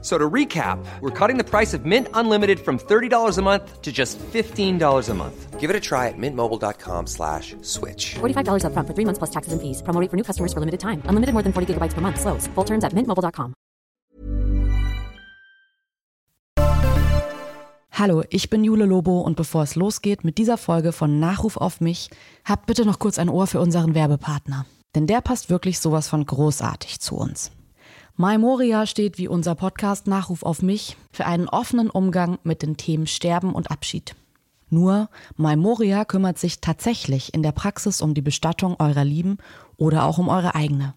So to recap, we're cutting the price of Mint Unlimited from $30 a month to just $15 a month. Give it a try at mintmobile.com slash switch. $45 upfront for three months plus taxes and fees. Promo rate for new customers for limited time. Unlimited more than 40 gigabytes per month. Slows. Full terms at mintmobile.com. Hallo, ich bin Jule Lobo und bevor es losgeht mit dieser Folge von Nachruf auf mich, habt bitte noch kurz ein Ohr für unseren Werbepartner. Denn der passt wirklich sowas von großartig zu uns. My Moria steht wie unser Podcast Nachruf auf mich für einen offenen Umgang mit den Themen Sterben und Abschied. Nur My Moria kümmert sich tatsächlich in der Praxis um die Bestattung eurer Lieben oder auch um eure eigene.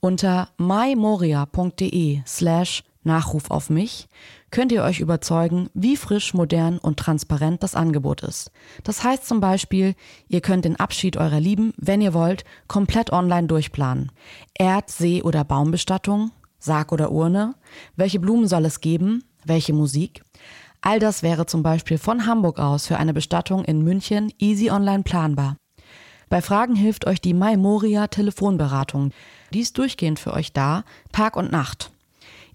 Unter mymoria.de slash Nachruf auf mich könnt ihr euch überzeugen, wie frisch, modern und transparent das Angebot ist. Das heißt zum Beispiel, ihr könnt den Abschied eurer Lieben, wenn ihr wollt, komplett online durchplanen. Erd-, See- oder Baumbestattung, Sarg oder Urne? Welche Blumen soll es geben? Welche Musik? All das wäre zum Beispiel von Hamburg aus für eine Bestattung in München easy online planbar. Bei Fragen hilft euch die Maimoria Telefonberatung. Die ist durchgehend für euch da, Tag und Nacht.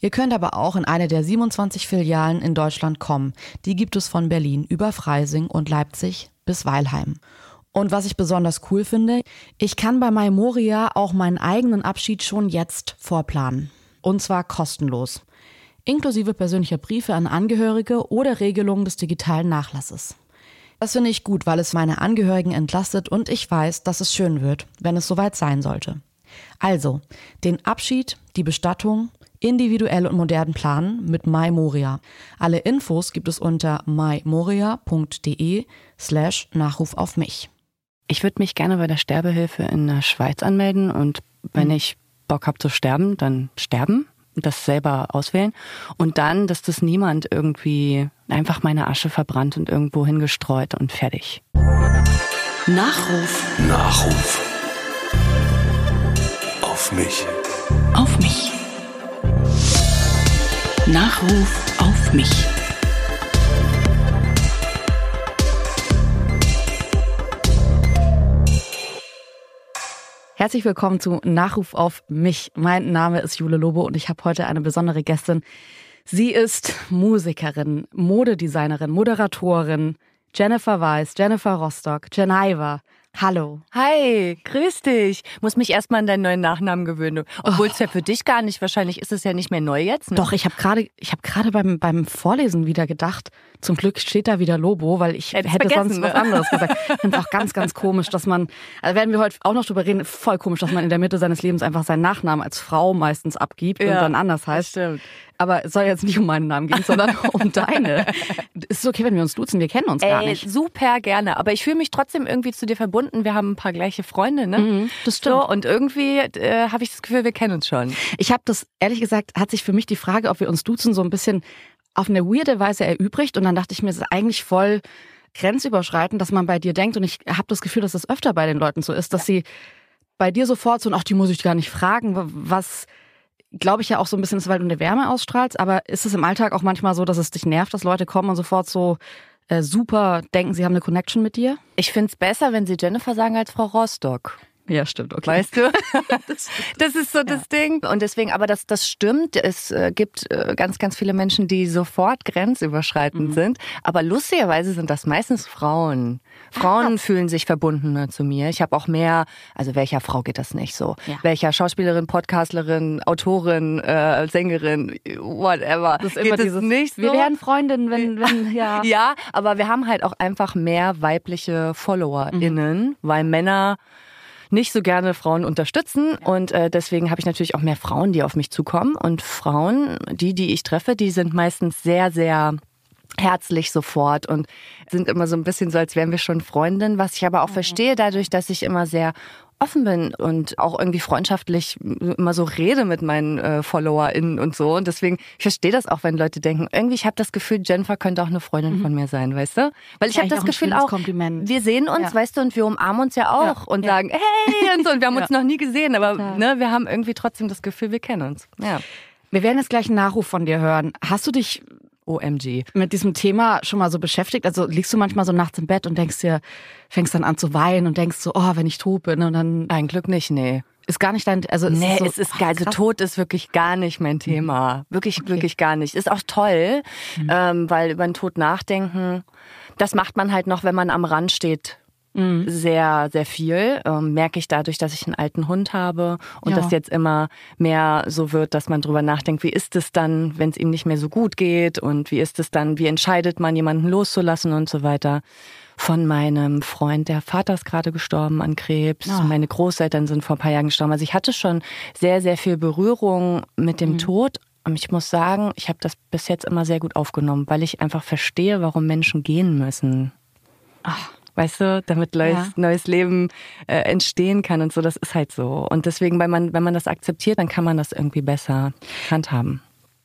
Ihr könnt aber auch in eine der 27 Filialen in Deutschland kommen. Die gibt es von Berlin über Freising und Leipzig bis Weilheim. Und was ich besonders cool finde, ich kann bei Maimoria auch meinen eigenen Abschied schon jetzt vorplanen. Und zwar kostenlos. Inklusive persönlicher Briefe an Angehörige oder Regelungen des digitalen Nachlasses. Das finde ich gut, weil es meine Angehörigen entlastet und ich weiß, dass es schön wird, wenn es soweit sein sollte. Also, den Abschied, die Bestattung, individuell und modern planen mit MyMoria. Alle Infos gibt es unter mymoria.de slash Nachruf auf mich. Ich würde mich gerne bei der Sterbehilfe in der Schweiz anmelden und wenn mhm. ich Bock habe zu sterben, dann sterben, das selber auswählen und dann, dass das niemand irgendwie einfach meine Asche verbrannt und irgendwo hingestreut und fertig. Nachruf. Nachruf. Auf mich. Auf mich. Nachruf auf mich. Herzlich willkommen zu Nachruf auf mich. Mein Name ist Jule Lobo und ich habe heute eine besondere Gästin. Sie ist Musikerin, Modedesignerin, Moderatorin, Jennifer Weiss, Jennifer Rostock, Jeniva, Hallo. Hi, grüß dich. Muss mich erstmal an deinen neuen Nachnamen gewöhnen. Obwohl es ja für dich gar nicht, wahrscheinlich ist es ja nicht mehr neu jetzt. Ne? Doch, ich habe gerade ich gerade beim, beim Vorlesen wieder gedacht, zum Glück steht da wieder Lobo, weil ich Hättest hätte sonst ne? was anderes gesagt. Ich finde es auch ganz, ganz komisch, dass man, also werden wir heute auch noch drüber reden, voll komisch, dass man in der Mitte seines Lebens einfach seinen Nachnamen als Frau meistens abgibt ja, und dann anders heißt. Stimmt. Aber es soll jetzt nicht um meinen Namen gehen, sondern um deine. Ist es okay, wenn wir uns duzen? Wir kennen uns Ey, gar nicht. Super gerne. Aber ich fühle mich trotzdem irgendwie zu dir verbunden. Wir haben ein paar gleiche Freunde, ne? Mhm, das stimmt. So, und irgendwie äh, habe ich das Gefühl, wir kennen uns schon. Ich habe das, ehrlich gesagt, hat sich für mich die Frage, ob wir uns duzen, so ein bisschen auf eine weirde Weise erübrigt. Und dann dachte ich mir, es ist eigentlich voll grenzüberschreitend, dass man bei dir denkt. Und ich habe das Gefühl, dass das öfter bei den Leuten so ist, dass ja. sie bei dir sofort so, ach, die muss ich gar nicht fragen, was glaube ich ja auch so ein bisschen ist, weil du eine Wärme ausstrahlst, aber ist es im Alltag auch manchmal so, dass es dich nervt, dass Leute kommen und sofort so äh, super denken, sie haben eine Connection mit dir? Ich finde es besser, wenn sie Jennifer sagen als Frau Rostock. Ja, stimmt, okay. Weißt du? das ist so das Ding. Und deswegen, aber das, das stimmt. Es äh, gibt äh, ganz, ganz viele Menschen, die sofort grenzüberschreitend mhm. sind. Aber lustigerweise sind das meistens Frauen. Frauen ah. fühlen sich verbundener zu mir. Ich habe auch mehr, also welcher Frau geht das nicht so? Ja. Welcher Schauspielerin, Podcastlerin, Autorin, äh, Sängerin, whatever. Das ist immer geht dieses, nicht so? Wir werden Freundinnen, wenn, wenn, ja. ja, aber wir haben halt auch einfach mehr weibliche FollowerInnen, mhm. weil Männer nicht so gerne Frauen unterstützen. Und äh, deswegen habe ich natürlich auch mehr Frauen, die auf mich zukommen. Und Frauen, die, die ich treffe, die sind meistens sehr, sehr herzlich sofort und sind immer so ein bisschen so, als wären wir schon Freundinnen, was ich aber auch verstehe dadurch, dass ich immer sehr offen bin und auch irgendwie freundschaftlich immer so rede mit meinen äh, FollowerInnen und so. Und deswegen, ich verstehe das auch, wenn Leute denken, irgendwie, ich habe das Gefühl, Jennifer könnte auch eine Freundin mhm. von mir sein, weißt du? Weil ich habe das Gefühl auch, Kompliment. wir sehen uns, ja. weißt du, und wir umarmen uns ja auch ja. und ja. sagen, hey und so. Und wir haben uns noch nie gesehen, aber ne, wir haben irgendwie trotzdem das Gefühl, wir kennen uns. Ja. Wir werden jetzt gleich einen Nachruf von dir hören. Hast du dich OMG. mit diesem Thema schon mal so beschäftigt? Also liegst du manchmal so nachts im Bett und denkst dir, fängst dann an zu weinen und denkst so, oh, wenn ich tot bin und dann Ein Glück nicht, nee. ist gar nicht dein, also Nee, so, es ist oh, geil. Also. Tod ist wirklich gar nicht mein Thema. Wirklich, wirklich gar nicht. Ist auch toll, ähm, weil über den Tod nachdenken, das macht man halt noch, wenn man am Rand steht. Sehr, sehr viel. Ähm, merke ich dadurch, dass ich einen alten Hund habe und Ja. das jetzt immer mehr so wird, dass man drüber nachdenkt, wie ist es dann, wenn es ihm nicht mehr so gut geht und wie ist es dann, wie entscheidet man, jemanden loszulassen und so weiter. Von meinem Freund, der Vater ist gerade gestorben an Krebs. Ah. Meine Großeltern sind vor ein paar Jahren gestorben. Also ich hatte schon sehr, sehr viel Berührung mit Mhm. dem Tod. Und ich muss sagen, ich habe das bis jetzt immer sehr gut aufgenommen, weil ich einfach verstehe, warum Menschen gehen müssen. Weißt du, damit neues, Ja. neues Leben äh, entstehen kann und so, das ist halt so. Und deswegen, wenn man, wenn man das akzeptiert, dann kann man das irgendwie besser handhaben.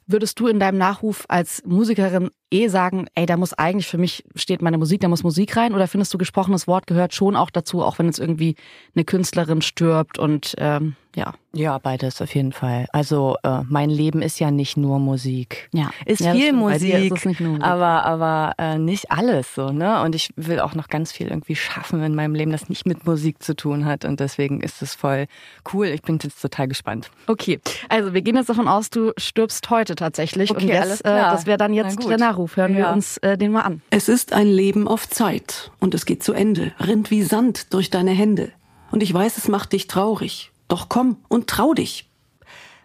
Würdest du in deinem Nachruf als Musikerin eh sagen, ey, da muss eigentlich für mich steht meine Musik, da muss Musik rein? Oder findest du gesprochenes Wort gehört schon auch dazu, auch wenn jetzt irgendwie eine Künstlerin stirbt und ähm, ja. Ja, beides auf jeden Fall. Also äh, mein Leben ist ja nicht nur Musik. Ja. Ist Ja, viel Musik, ist Musik. aber aber äh, nicht alles so, ne? Und ich will auch noch ganz viel irgendwie schaffen in meinem Leben, das nicht mit Musik zu tun hat und deswegen ist es voll cool. Ich bin jetzt total gespannt. Okay, also wir gehen jetzt davon aus, du stirbst heute tatsächlich. und Okay, jetzt, alles äh, das wäre dann jetzt gut. Nachruf. Hören wir Ja. uns äh, den mal an. Es ist ein Leben auf Zeit und es geht zu Ende, rinnt wie Sand durch deine Hände. Und ich weiß, es macht dich traurig. Doch komm und trau dich.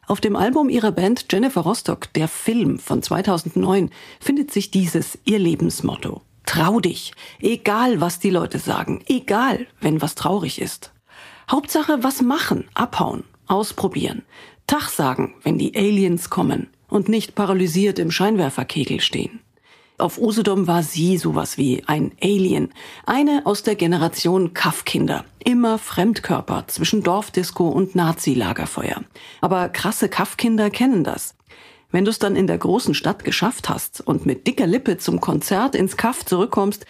Auf dem Album ihrer Band Jennifer Rostock, der Film von 2009, findet sich dieses ihr Lebensmotto. Trau dich, egal was die Leute sagen, egal wenn was traurig ist. Hauptsache was machen, abhauen, ausprobieren. Tag sagen, wenn die Aliens kommen und nicht paralysiert im Scheinwerferkegel stehen. Auf Usedom war sie sowas wie ein Alien. Eine aus der Generation Kaffkinder. Immer Fremdkörper zwischen Dorfdisco und Nazi-Lagerfeuer. Aber krasse Kaffkinder kennen das. Wenn du es dann in der großen Stadt geschafft hast und mit dicker Lippe zum Konzert ins Kaff zurückkommst,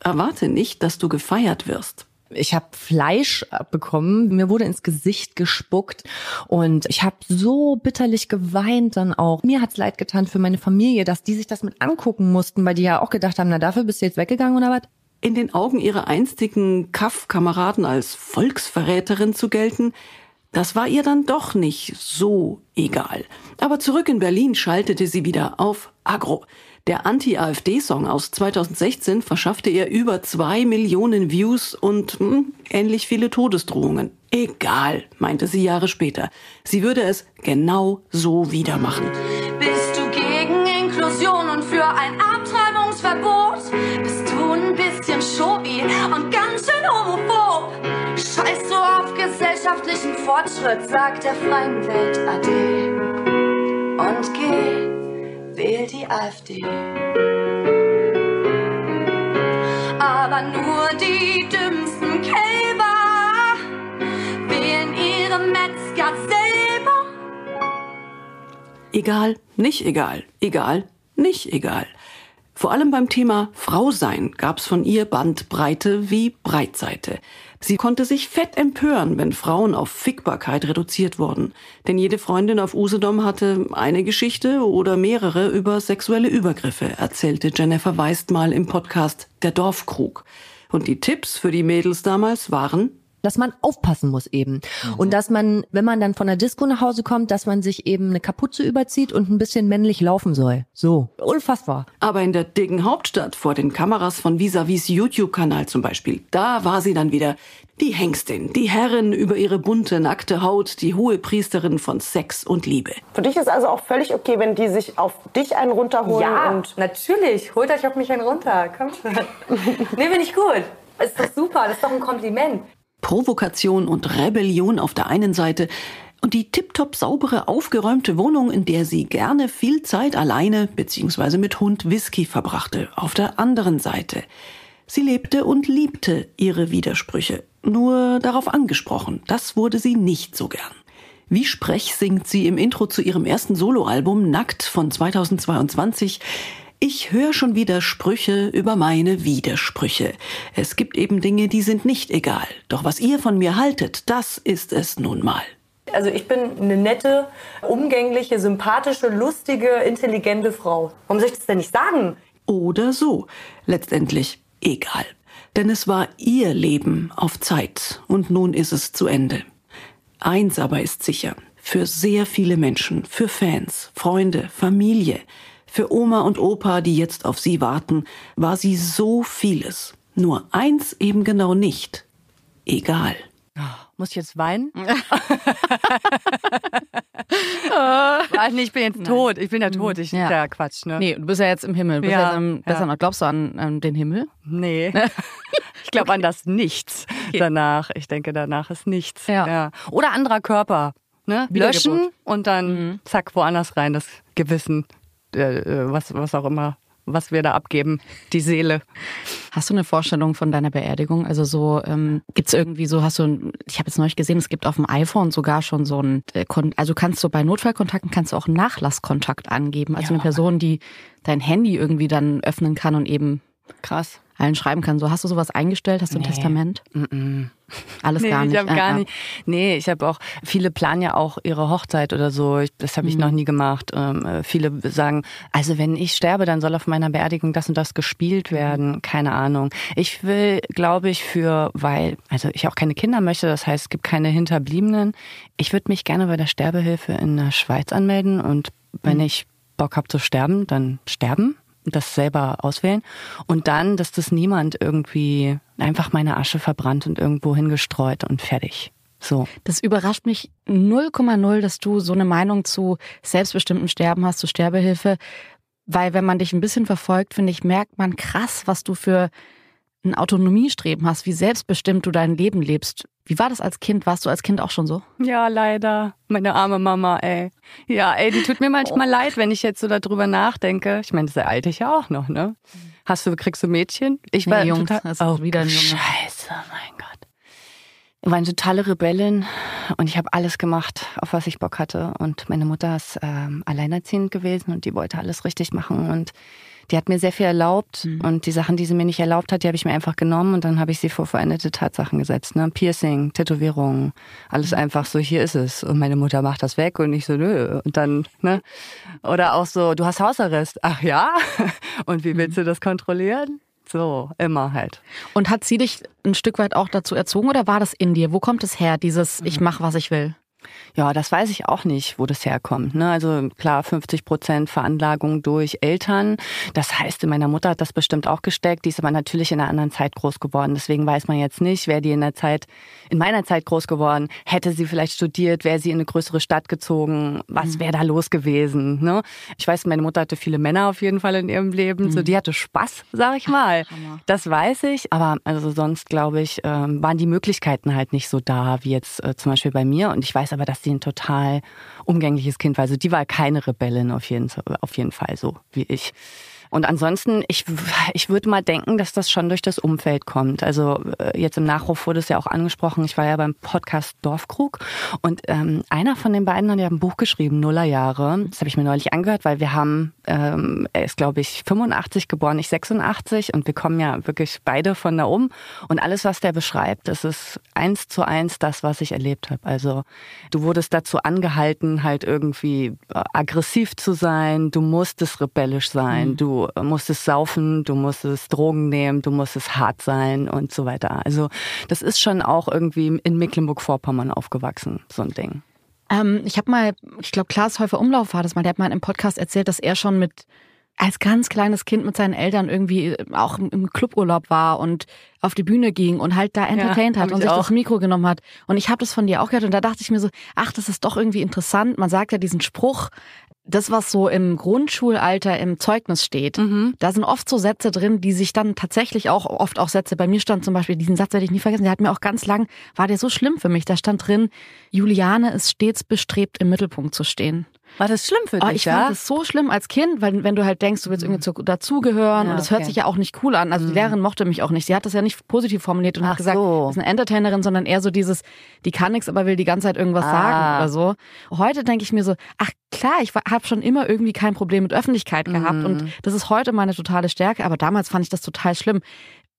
erwarte nicht, dass du gefeiert wirst. Ich habe Fleisch abbekommen, mir wurde ins Gesicht gespuckt und ich habe so bitterlich geweint dann auch. Mir hat's leid getan für meine Familie, dass die sich das mit angucken mussten, weil die ja auch gedacht haben, na dafür bist du jetzt weggegangen oder was? in den Augen ihrer einstigen Kaff-Kameraden als Volksverräterin zu gelten, das war ihr dann doch nicht so egal. Aber zurück in Berlin schaltete sie wieder auf Agro. Der Anti-AfD-Song aus 2016 verschaffte ihr über zwei Millionen Views und hm, ähnlich viele Todesdrohungen. Egal, meinte sie Jahre später. Sie würde es genau so wieder machen. Bist du gegen Inklusion und für ein Abtreibungsverbot? Bist du ein bisschen Schobi und ganz schön homophob? Scheiß du auf gesellschaftlichen Fortschritt, sagt der freien Welt Ade. AfD. Aber nur die dümmsten Kälber wählen ihre Metzger selber. Egal, nicht egal, egal, nicht egal. Vor allem beim Thema Frau sein gab's von ihr Bandbreite wie Breitseite. Sie konnte sich fett empören, wenn Frauen auf Fickbarkeit reduziert wurden. Denn jede Freundin auf Usedom hatte eine Geschichte oder mehrere über sexuelle Übergriffe, erzählte Jennifer Weist mal im Podcast Der Dorfkrug. Und die Tipps für die Mädels damals waren, dass man aufpassen muss eben. Und dass man, wenn man dann von der Disco nach Hause kommt, dass man sich eben eine Kapuze überzieht und ein bisschen männlich laufen soll. So. Unfassbar. Aber in der dicken Hauptstadt vor den Kameras von Visavis YouTube-Kanal zum Beispiel, da war sie dann wieder die Hengstin, die Herrin über ihre bunte, nackte Haut, die hohe Priesterin von Sex und Liebe. Für dich ist also auch völlig okay, wenn die sich auf dich einen runterholen und natürlich. Holt euch auf mich einen runter. Kommt schon. nee, bin ich gut. Ist doch super. Das ist doch ein Kompliment. Provokation und Rebellion auf der einen Seite und die tiptop saubere, aufgeräumte Wohnung, in der sie gerne viel Zeit alleine bzw. mit Hund Whisky verbrachte, auf der anderen Seite. Sie lebte und liebte ihre Widersprüche, nur darauf angesprochen, das wurde sie nicht so gern. Wie Sprech singt sie im Intro zu ihrem ersten Soloalbum Nackt von 2022. Ich höre schon wieder Sprüche über meine Widersprüche. Es gibt eben Dinge, die sind nicht egal. Doch was ihr von mir haltet, das ist es nun mal. Also ich bin eine nette, umgängliche, sympathische, lustige, intelligente Frau. Warum soll ich das denn nicht sagen? Oder so. Letztendlich egal. Denn es war ihr Leben auf Zeit und nun ist es zu Ende. Eins aber ist sicher. Für sehr viele Menschen, für Fans, Freunde, Familie, für Oma und Opa, die jetzt auf sie warten, war sie so vieles. Nur eins eben genau nicht. Egal. Muss ich jetzt weinen? Nee, ich bin jetzt tot. Ich bin ja tot. Ich, Ja. ja. Quatsch, ne? Nee, du bist ja jetzt im Himmel. Du bist Ja, ja, jetzt im, besser ja. noch. Glaubst du an, an den Himmel? Nee. Ich glaube an das Nichts danach. Ich denke, danach ist nichts. Ja. Oder anderer Körper. Ne? Löschen und dann zack, woanders rein, das Gewissen, äh, was, was auch immer, was wir da abgeben, die Seele. Hast du eine Vorstellung von deiner Beerdigung? Also so ähm, gibt's irgendwie so, hast du, ein- ich habe jetzt neulich gesehen, es gibt auf dem iPhone sogar schon so ein, äh, also kannst du bei Notfallkontakten kannst du auch einen Nachlasskontakt angeben. Also eine Person, die dein Handy irgendwie dann öffnen kann und eben Krass. Allen schreiben kann. So hast du sowas eingestellt? Hast du ein Testament? Alles Nee, gar nicht. ich habe Äh, gar nicht. Nee, ich habe auch, viele planen ja auch ihre Hochzeit oder so. Ich, das habe ich noch nie gemacht. Ähm, äh, viele sagen, also wenn ich sterbe, dann soll auf meiner Beerdigung das und das gespielt werden. Keine Ahnung. Ich will, glaube ich, für, weil, also ich auch keine Kinder möchte, das heißt, es gibt keine Hinterbliebenen. Ich würde mich gerne bei der Sterbehilfe in der Schweiz anmelden und wenn ich Bock habe zu sterben, dann sterben das selber auswählen und dann, dass das niemand irgendwie einfach meine Asche verbrannt und irgendwo hingestreut und fertig. So. Das überrascht mich 0,0, dass du so eine Meinung zu selbstbestimmtem Sterben hast, zu Sterbehilfe. Weil wenn man dich ein bisschen verfolgt, finde ich, merkt man krass, was du für ein Autonomiestreben hast, wie selbstbestimmt du dein Leben lebst. Wie war das als Kind? Warst du als Kind auch schon so? Ja, leider. Meine arme Mama, ey. Ja, ey, die tut mir manchmal leid, wenn ich jetzt so darüber nachdenke. Ich meine, das ereilte ich ja auch noch, ne? Hast du, kriegst du Mädchen? Ich Nee, war Jungs, total, das ist wieder ein Junge. Scheiße, mein Gott. Ich war eine totale Rebellin und ich habe alles gemacht, auf was ich Bock hatte. Und meine Mutter ist ähm, alleinerziehend gewesen und die wollte alles richtig machen und die hat mir sehr viel erlaubt Mhm. und die Sachen, die sie mir nicht erlaubt hat, die habe ich mir einfach genommen und dann habe ich sie vor veränderte Tatsachen gesetzt. Ne? Piercing, Tätowierung, alles Mhm. einfach so, hier ist es. Und meine Mutter macht das weg und ich so, nö. Und dann, ne? Oder auch so, du hast Hausarrest. Ach ja? Und wie Mhm. willst du das kontrollieren? So, immer halt. Und hat sie dich ein Stück weit auch dazu erzogen oder war das in dir? Wo kommt es her, dieses Mhm. Ich mache, was ich will? Ja, das weiß ich auch nicht, wo das herkommt. Ne? Also klar, 50 Prozent Veranlagung durch Eltern. Das heißt, in meiner Mutter hat das bestimmt auch gesteckt. Die ist aber natürlich in einer anderen Zeit groß geworden. Deswegen weiß man jetzt nicht, wäre die in der Zeit, in meiner Zeit groß geworden, hätte sie vielleicht studiert, wäre sie in eine größere Stadt gezogen, was wäre da los gewesen. Ne? Ich weiß, meine Mutter hatte viele Männer auf jeden Fall in ihrem Leben. So, die hatte Spaß, sag ich mal. Das weiß ich. Aber also sonst glaube ich, ähm, waren die Möglichkeiten halt nicht so da, wie jetzt äh, zum Beispiel bei mir. Und ich weiß aber, dass sie ein total umgängliches Kind war. Also die war keine Rebellin auf jeden, auf jeden Fall so wie ich. Und ansonsten, ich, ich würde mal denken, dass das schon durch das Umfeld kommt. Also äh, jetzt im Nachruf wurde es ja auch angesprochen, ich war ja beim Podcast Dorfkrug und ähm, einer von den beiden hat ja ein Buch geschrieben, Nullerjahre. Das habe ich mir neulich angehört, weil wir haben, ähm, er ist glaube ich 85 geboren, ich 86 und wir kommen ja wirklich beide von da oben. Und alles, was der beschreibt, das ist eins zu eins das, was ich erlebt habe. Also du wurdest dazu angehalten, halt irgendwie äh, aggressiv zu sein, du musstest rebellisch sein, du musstest saufen, du musstest Drogen nehmen, du musstest hart sein und so weiter. Also das ist schon auch irgendwie in Mecklenburg-Vorpommern aufgewachsen, so ein Ding. Ähm, ich habe mal, ich glaube, Klaas Häufer Umlauf war das mal, der hat mal im Podcast erzählt, dass er schon mit als ganz kleines Kind mit seinen Eltern irgendwie äh, auch im- Cluburlaub war und auf die Bühne ging und halt da entertained hab hat und ich sich auch. das Mikro genommen hat. Und ich habe das von dir auch gehört und da dachte ich mir so, ach, das ist doch irgendwie interessant. Man sagt ja diesen Spruch, das, was so im Grundschulalter im Zeugnis steht, da sind oft so Sätze drin, die sich dann tatsächlich auch, oft auch Sätze, bei mir stand zum Beispiel, diesen Satz werde ich nie vergessen, der hat mir auch ganz lang, war der so schlimm für mich, da stand drin, Juliane ist stets bestrebt, im Mittelpunkt zu stehen. War das schlimm für Oh, dich, ich ja? fand das so schlimm als Kind, weil wenn du halt denkst, du willst irgendwie zu, dazugehören Ja, und das hört okay. sich ja auch nicht cool an. Also die Lehrerin mochte mich auch nicht. Sie hat das ja nicht positiv formuliert und Ach hat gesagt, so. das ist eine Entertainerin, sondern eher so dieses, die kann nichts, aber will die ganze Zeit irgendwas Ah. sagen oder so. Heute denke ich mir so, ach klar, ich habe schon immer irgendwie kein Problem mit Öffentlichkeit gehabt Mhm. und das ist heute meine totale Stärke, aber damals fand ich das total schlimm.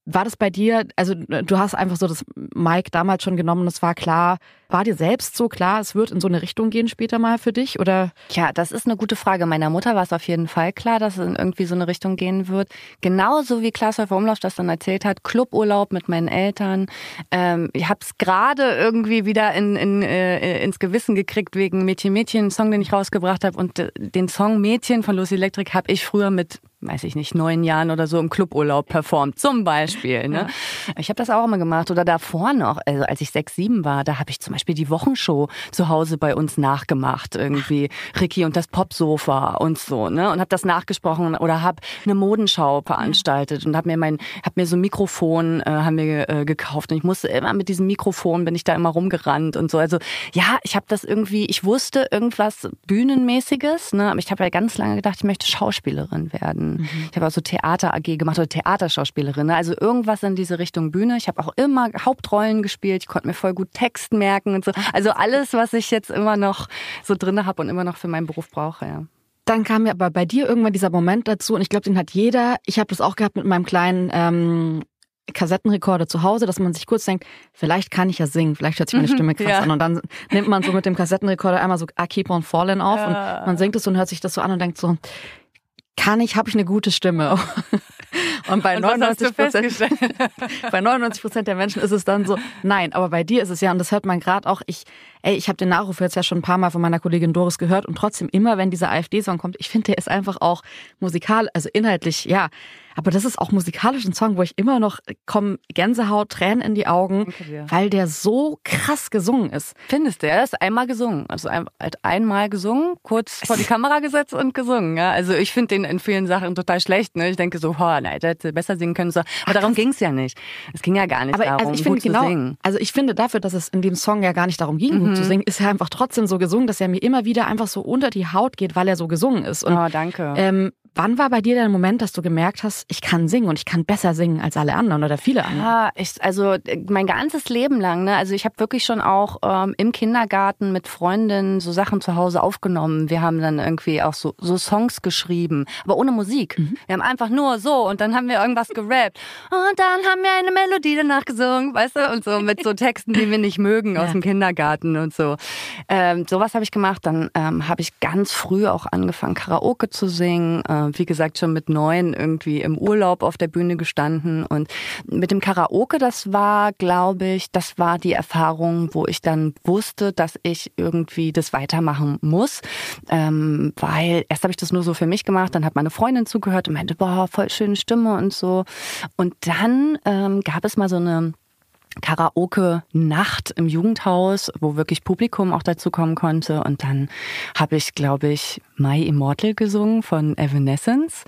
War das bei dir, also du hast einfach so das Mike damals schon genommen, das war klar. War dir selbst so klar, es wird in so eine Richtung gehen später mal für dich? Oder? Ja, das ist eine gute Frage. Meiner Mutter war es auf jeden Fall klar, dass es in irgendwie so eine Richtung gehen wird. Genauso wie Klaas Häufer Umlauf das dann erzählt hat, Cluburlaub mit meinen Eltern. Ähm, ich habe es gerade irgendwie wieder in, in, äh, ins Gewissen gekriegt wegen Mädchen Mädchen, einen Song, den ich rausgebracht habe. Und äh, den Song Mädchen von Lucy Electric habe ich früher mit weiß ich nicht, neun Jahren oder so im Cluburlaub performt, zum Beispiel. Ne? Ja. Ich habe das auch immer gemacht. Oder davor noch, also als ich sechs, sieben war, da habe ich zum Beispiel die Wochenshow zu Hause bei uns nachgemacht. Irgendwie Ricky und das Popsofa und so. Ne? Und habe das nachgesprochen oder habe eine Modenschau veranstaltet und habe mir mein, habe mir so ein Mikrofon äh, haben wir äh, gekauft. Und ich musste immer mit diesem Mikrofon, bin ich da immer rumgerannt und so. Also ja, ich habe das irgendwie, ich wusste irgendwas Bühnenmäßiges. Ne? Aber ich habe ja ganz lange gedacht, ich möchte Schauspielerin werden. Mhm. Ich habe auch so Theater AG gemacht oder Theaterschauspielerin. Ne? Also irgendwas in diese Richtung Bühne. Ich habe auch immer Hauptrollen gespielt. Ich konnte mir voll gut Text merken und so. Also alles, was ich jetzt immer noch so drinne habe und immer noch für meinen Beruf brauche. Ja. Dann kam ja aber bei dir irgendwann dieser Moment dazu und ich glaube, den hat jeder. Ich habe das auch gehabt mit meinem kleinen ähm, Kassettenrekorder zu Hause, dass man sich kurz denkt, vielleicht kann ich ja singen, vielleicht hört sich meine mhm, Stimme krass ja. an. Und dann nimmt man so mit dem Kassettenrekorder einmal so I Keep on Falling auf ja. und man singt es und hört sich das so an und denkt so, kann ich, habe ich eine gute Stimme. Und bei 99 Prozent, bei 99 Prozent der Menschen ist es dann so, nein, aber bei dir ist es ja, und das hört man gerade auch, ich, ey, ich habe den Nachruf jetzt ja schon ein paar Mal von meiner Kollegin Doris gehört und trotzdem immer, wenn dieser AfD-Song kommt, ich finde, der ist einfach auch musikal, also inhaltlich, ja, aber das ist auch musikalisch ein Song, wo ich immer noch kommen Gänsehaut, Tränen in die Augen, weil der so krass gesungen ist. Findest du? Er ist einmal gesungen. Also ein, halt einmal gesungen, kurz vor die Kamera gesetzt und gesungen. Ja? Also ich finde den in vielen Sachen total schlecht. Ne? Ich denke so, boah, nein, der hätte besser singen können. So. Aber Ach, darum ging es ja nicht. Es ging ja gar nicht aber, darum, also ich finde genau. Also ich finde dafür, dass es in dem Song ja gar nicht darum ging, mhm. Zu singen, ist er einfach trotzdem so gesungen, dass er mir immer wieder einfach so unter die Haut geht, weil er so gesungen ist. Und, oh, danke. Ähm, Wann war bei dir der Moment, dass du gemerkt hast, ich kann singen und ich kann besser singen als alle anderen oder viele andere? Ja, ich, also mein ganzes Leben lang. Ne? Also ich habe wirklich schon auch ähm, im Kindergarten mit Freundinnen so Sachen zu Hause aufgenommen. Wir haben dann irgendwie auch so, so Songs geschrieben, aber ohne Musik. Mhm. Wir haben einfach nur so und dann haben wir irgendwas gerappt und dann haben wir eine Melodie danach gesungen, weißt du, und so mit so Texten, die wir nicht mögen ja. aus dem Kindergarten und so. Ähm, sowas habe ich gemacht. Dann ähm, habe ich ganz früh auch angefangen Karaoke zu singen. Ähm, wie gesagt, schon mit neun irgendwie im Urlaub auf der Bühne gestanden. Und mit dem Karaoke, das war, glaube ich, das war die Erfahrung, wo ich dann wusste, dass ich irgendwie das weitermachen muss. Ähm, weil erst habe ich das nur so für mich gemacht, dann hat meine Freundin zugehört und meinte, boah, voll schöne Stimme und so. Und dann ähm, gab es mal so eine Karaoke-Nacht im Jugendhaus, wo wirklich Publikum auch dazu kommen konnte. Und dann habe ich, glaube ich, My Immortal gesungen von Evanescence.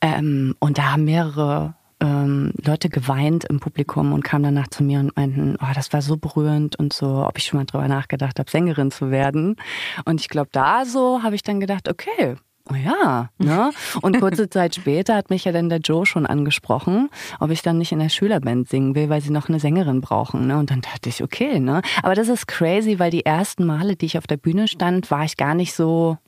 Ähm, und da haben mehrere ähm, Leute geweint im Publikum und kamen danach zu mir und meinten, oh, das war so berührend und so, ob ich schon mal drüber nachgedacht habe, Sängerin zu werden. Und ich glaube, da so habe ich dann gedacht, okay, Oh ja, ne? Und kurze Zeit später hat mich ja dann der Joe schon angesprochen, ob ich dann nicht in der Schülerband singen will, weil sie noch eine Sängerin brauchen, ne? Und dann dachte ich, okay, ne? Aber das ist crazy, weil die ersten Male, die ich auf der Bühne stand, war ich gar nicht so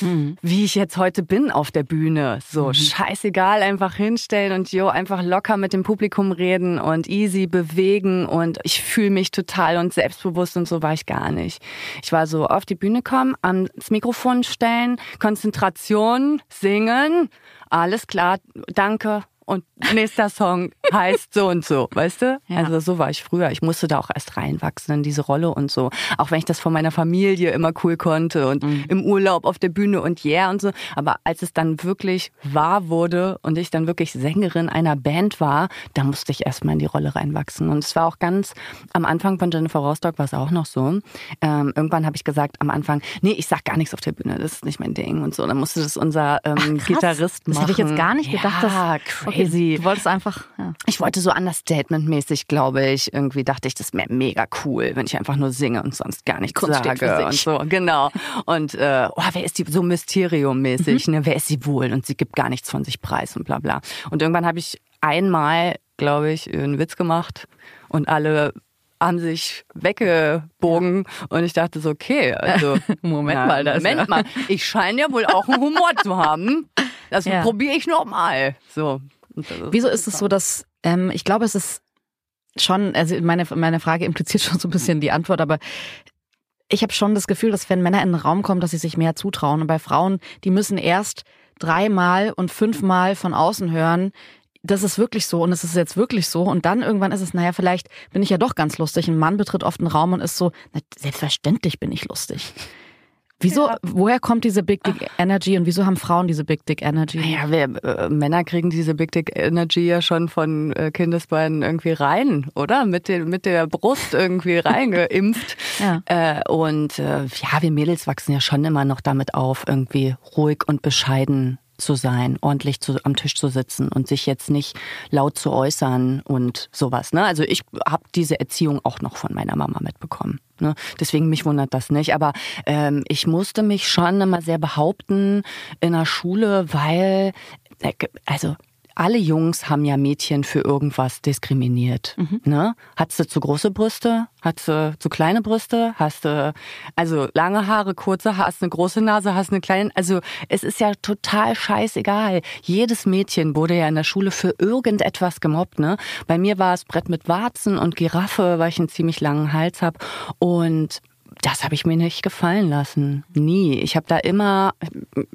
mhm. wie ich jetzt heute bin auf der Bühne. So mhm. scheißegal, einfach hinstellen und jo, einfach locker mit dem Publikum reden und easy bewegen und ich fühle mich total und selbstbewusst und so war ich gar nicht. Ich war so auf die Bühne kommen, ans Mikrofon stellen, Konzentration, singen, alles klar, danke, und nächster Song heißt so und so, weißt du? Ja. Also so war ich früher. Ich musste da auch erst reinwachsen in diese Rolle und so. Auch wenn ich das von meiner Familie immer cool konnte und mhm. im Urlaub auf der Bühne und yeah und so. Aber als es dann wirklich wahr wurde und ich dann wirklich Sängerin einer Band war, da musste ich erstmal in die Rolle reinwachsen. Und es war auch ganz am Anfang von Jennifer Rostock war es auch noch so. Ähm, irgendwann habe ich gesagt am Anfang, nee, ich sag gar nichts auf der Bühne, das ist nicht mein Ding und so. Dann musste das unser ähm, Ach, Gitarrist machen. Das hätte ich jetzt gar nicht gedacht. Ja, dass, crazy. Okay, du wolltest einfach. Ja. Ich wollte so understatement-mäßig, glaube ich. Irgendwie dachte ich, das wäre mega cool, wenn ich einfach nur singe und sonst gar nichts Kunst sage und so. Genau. Und äh, oh, wer ist die so Mysterium-mäßig? Mhm. Ne? Wer ist sie wohl? Und sie gibt gar nichts von sich preis und bla bla. Und irgendwann habe ich einmal, glaube ich, einen Witz gemacht und alle haben sich weggebogen und ich dachte so, okay, also Moment na, mal, das Moment ja. mal, ich scheine ja wohl auch einen Humor zu haben. Das ja. probiere ich noch mal. So. Wieso ist es so, dass Ähm, ich glaube, es ist schon, also meine, meine Frage impliziert schon so ein bisschen die Antwort, aber ich habe schon das Gefühl, dass wenn Männer in den Raum kommen, dass sie sich mehr zutrauen. Und bei Frauen, die müssen erst dreimal und fünfmal von außen hören, das ist wirklich so und es ist jetzt wirklich so. Und dann irgendwann ist es, naja, vielleicht bin ich ja doch ganz lustig. Ein Mann betritt oft einen Raum und ist so, na, selbstverständlich bin ich lustig. Wieso, woher kommt diese Big Dick Energy und wieso haben Frauen diese Big Dick Energy? Naja, wir, äh, Männer kriegen diese Big Dick Energy ja schon von äh, Kindesbeinen irgendwie rein, oder? Mit, den, mit der Brust irgendwie reingeimpft. Ja. Äh, und äh, ja, wir Mädels wachsen ja schon immer noch damit auf, irgendwie ruhig und bescheiden zu sein, ordentlich zu, am Tisch zu sitzen und sich jetzt nicht laut zu äußern und sowas. Ne? Also ich habe diese Erziehung auch noch von meiner Mama mitbekommen. Ne? Deswegen mich wundert das nicht. Aber ähm, ich musste mich schon immer sehr behaupten in der Schule, weil äh, also alle Jungs haben ja Mädchen für irgendwas diskriminiert. Ne? Hast du zu große Brüste? Hast du zu kleine Brüste? Hast du also lange Haare, kurze Haare, hast eine große Nase, hast eine kleine. Also es ist ja total scheißegal. Jedes Mädchen wurde ja in der Schule für irgendetwas gemobbt. Ne? Bei mir war es Brett mit Warzen und Giraffe, weil ich einen ziemlich langen Hals habe. Und das habe ich mir nicht gefallen lassen. Nie. Ich habe da immer,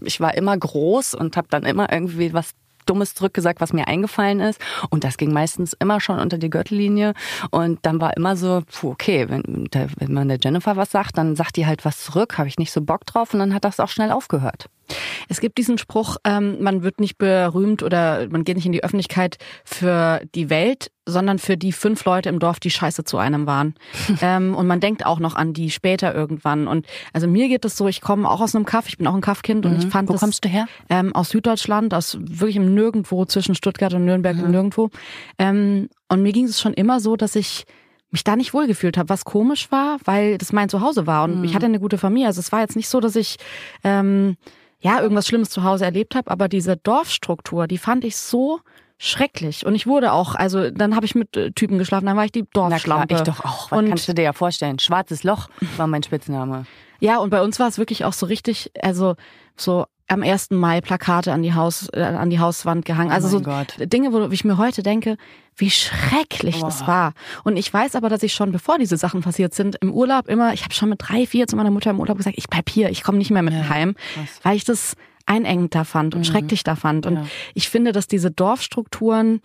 ich war immer groß und habe dann immer irgendwie was Dummes zurückgesagt, was mir eingefallen ist. Und das ging meistens immer schon unter die Gürtellinie. Und dann war immer so, puh, okay, wenn, wenn man der Jennifer was sagt, dann sagt die halt was zurück, habe ich nicht so Bock drauf und dann hat das auch schnell aufgehört. Es gibt diesen Spruch, ähm, man wird nicht berühmt oder man geht nicht in die Öffentlichkeit für die Welt, sondern für die fünf Leute im Dorf, die scheiße zu einem waren. ähm, und man denkt auch noch an die später irgendwann. Und also mir geht es so, ich komme auch aus einem Kaff, ich bin auch ein Kaffkind und ich fand Wo das, kommst du her? Ähm, aus Süddeutschland, aus wirklich im Nirgendwo, zwischen Stuttgart und Nürnberg im Nirgendwo. Ähm, und mir ging es schon immer so, dass ich mich da nicht wohlgefühlt habe, was komisch war, weil das mein Zuhause war und ich hatte eine gute Familie. Also es war jetzt nicht so, dass ich ähm, ja irgendwas Schlimmes zu Hause erlebt habe, aber diese Dorfstruktur, die fand ich so schrecklich und ich wurde auch, also dann habe ich mit äh, Typen geschlafen, dann war ich die Na klar, Dorfschlampe. ich doch auch. Was Und kannst du dir ja vorstellen? Schwarzes Loch war mein Spitzname. ja, und bei uns war es wirklich auch so richtig, also so am 1. Mai Plakate an die Haus äh, an die Hauswand gehangen. Also so Oh mein Gott. Dinge, wo ich mir heute denke, wie schrecklich das war. Und ich weiß aber, dass ich schon bevor diese Sachen passiert sind, im Urlaub immer, ich habe schon mit drei, vier zu meiner Mutter im Urlaub gesagt, ich bleib hier, ich komme nicht mehr mit heim, weil ich das einengender fand und Mhm. schrecklich da fand. Und ich finde, dass diese Dorfstrukturen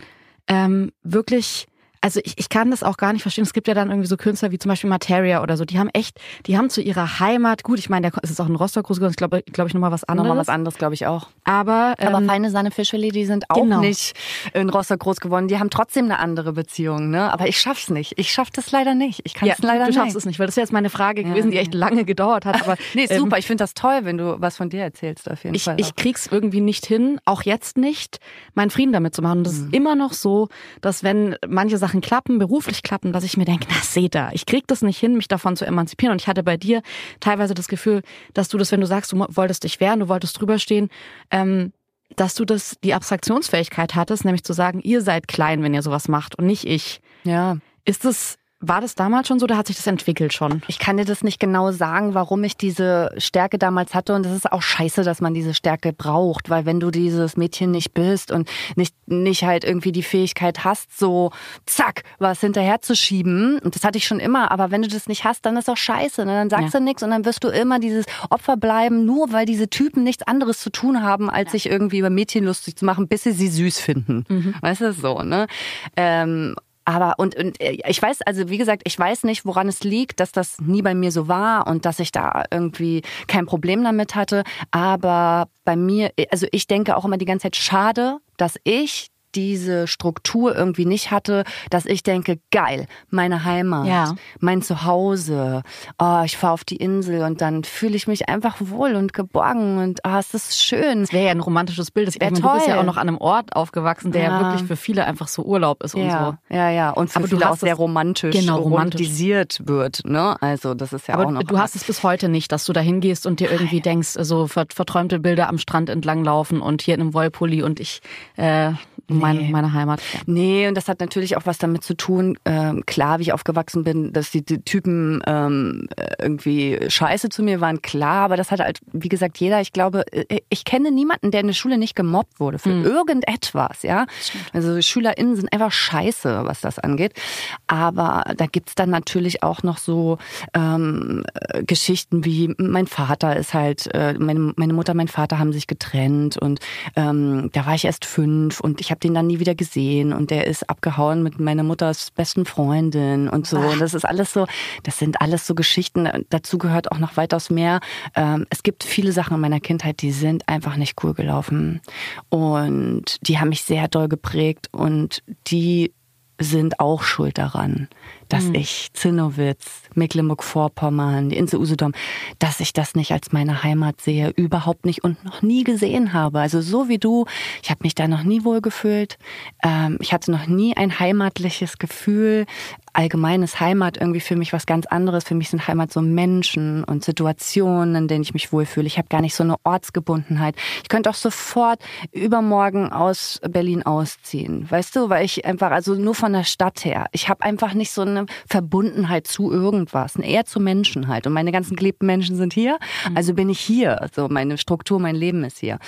ähm, wirklich also ich, ich kann das auch gar nicht verstehen. Es gibt ja dann irgendwie so Künstler wie zum Beispiel Materia oder so, die haben echt, die haben zu ihrer Heimat, gut, ich meine, der es ist auch ein Rostock groß geworden, ich glaube glaube ich nochmal was anderes. Nochmal was anderes, glaube ich auch. Aber, ähm, Aber feine Sahne Fischfilet, die sind auch genau. nicht in Rostock groß geworden. Die haben trotzdem eine andere Beziehung, ne? Aber ich schaff's nicht. Ich schaff das leider nicht. Ich kann ja, es leider du nicht. schaffst es nicht, weil das ist jetzt meine Frage gewesen, die echt lange gedauert hat. Aber Nee, ähm, super. Ich finde das toll, wenn du was von dir erzählst, auf jeden ich, Fall. ich krieg's irgendwie nicht hin, auch jetzt nicht, meinen Frieden damit zu machen. Und das Mhm. ist immer noch so, dass wenn manche Sachen klappen, beruflich klappen, dass ich mir denke, na seht ihr, ich krieg das nicht hin, mich davon zu emanzipieren. Und ich hatte bei dir teilweise das Gefühl, dass du das, wenn du sagst, du wolltest dich wehren, du wolltest drüber stehen, ähm, dass du das die Abstraktionsfähigkeit hattest, nämlich zu sagen, ihr seid klein, wenn ihr sowas macht und nicht ich. ja. Ist das, war das damals schon so oder hat sich das entwickelt schon? Ich kann dir das nicht genau sagen, warum ich diese Stärke damals hatte. Und es ist auch scheiße, dass man diese Stärke braucht, weil wenn du dieses Mädchen nicht bist und nicht, nicht halt irgendwie die Fähigkeit hast, so zack, was hinterher zu schieben, und das hatte ich schon immer, aber wenn du das nicht hast, dann ist auch scheiße. Ne? Dann sagst Ja. du nichts und dann wirst du immer dieses Opfer bleiben, nur weil diese Typen nichts anderes zu tun haben, als sich irgendwie über Mädchen lustig zu machen, bis sie sie süß finden. Weißt du, so, ne? Ähm, aber und, und äh, ich weiß, also wie gesagt, ich weiß nicht, woran es liegt, dass das nie bei mir so war und dass ich da irgendwie kein Problem damit hatte. Aber bei mir, also ich denke auch immer die ganze Zeit, schade, dass ich diese Struktur irgendwie nicht hatte, dass ich denke, geil, meine Heimat, Ja. mein Zuhause, oh, ich fahre auf die Insel und dann fühle ich mich einfach wohl und geborgen und ah, es ist schön. Das wäre ja ein romantisches Bild. Ich meine, du bist ja auch noch an einem Ort aufgewachsen, der ja, Ja. wirklich für viele einfach so Urlaub ist und Ja, ja, ja. Und für Aber du viele auch sehr romantisch, Genau, romantisch. romantisiert wird. Ne? Also das ist ja Aber auch noch. du hast es bis heute nicht, dass du da hingehst und dir irgendwie denkst, so ver verträumte Bilder am Strand entlang laufen und hier in einem Wollpulli und ich äh, mein, meine Heimat. Ja. Nee, und das hat natürlich auch was damit zu tun, ähm, klar, wie ich aufgewachsen bin, dass die, die Typen ähm, irgendwie scheiße zu mir waren, klar, aber das hat halt, wie gesagt, jeder, ich glaube, äh, ich kenne niemanden, der in der Schule nicht gemobbt wurde für Mhm. irgendetwas, ja. Also SchülerInnen sind einfach scheiße, was das angeht. Aber da gibt's dann natürlich auch noch so ähm, äh, Geschichten wie mein Vater ist halt, äh, meine, meine Mutter, mein Vater haben sich getrennt und ähm, da war ich erst fünf und ich habe den dann nie wieder gesehen und der ist abgehauen mit meiner Mutters besten Freundin und so. Und das ist alles so, das sind alles so Geschichten. Dazu gehört auch noch weitaus mehr. Ähm, es gibt viele Sachen in meiner Kindheit, die sind einfach nicht cool gelaufen und die haben mich sehr doll geprägt und die sind auch schuld daran, dass ich Zinnowitz, Mecklenburg-Vorpommern, die Insel Usedom, dass ich das nicht als meine Heimat sehe, überhaupt nicht und noch nie gesehen habe. Also so wie du, ich habe mich da noch nie wohl gefühlt. Ähm, ich hatte noch nie ein heimatliches Gefühl. Allgemein ist Heimat irgendwie für mich was ganz anderes. Für mich sind Heimat so Menschen und Situationen, in denen ich mich wohlfühle. Ich habe gar nicht so eine Ortsgebundenheit. Ich könnte auch sofort übermorgen aus Berlin ausziehen, weißt du, weil ich einfach, also nur von der Stadt her, ich habe einfach nicht so eine Verbundenheit zu irgendwas, eher zu Menschen halt. Und meine ganzen geliebten Menschen sind hier, also bin ich hier. Also meine Struktur, mein Leben ist hier.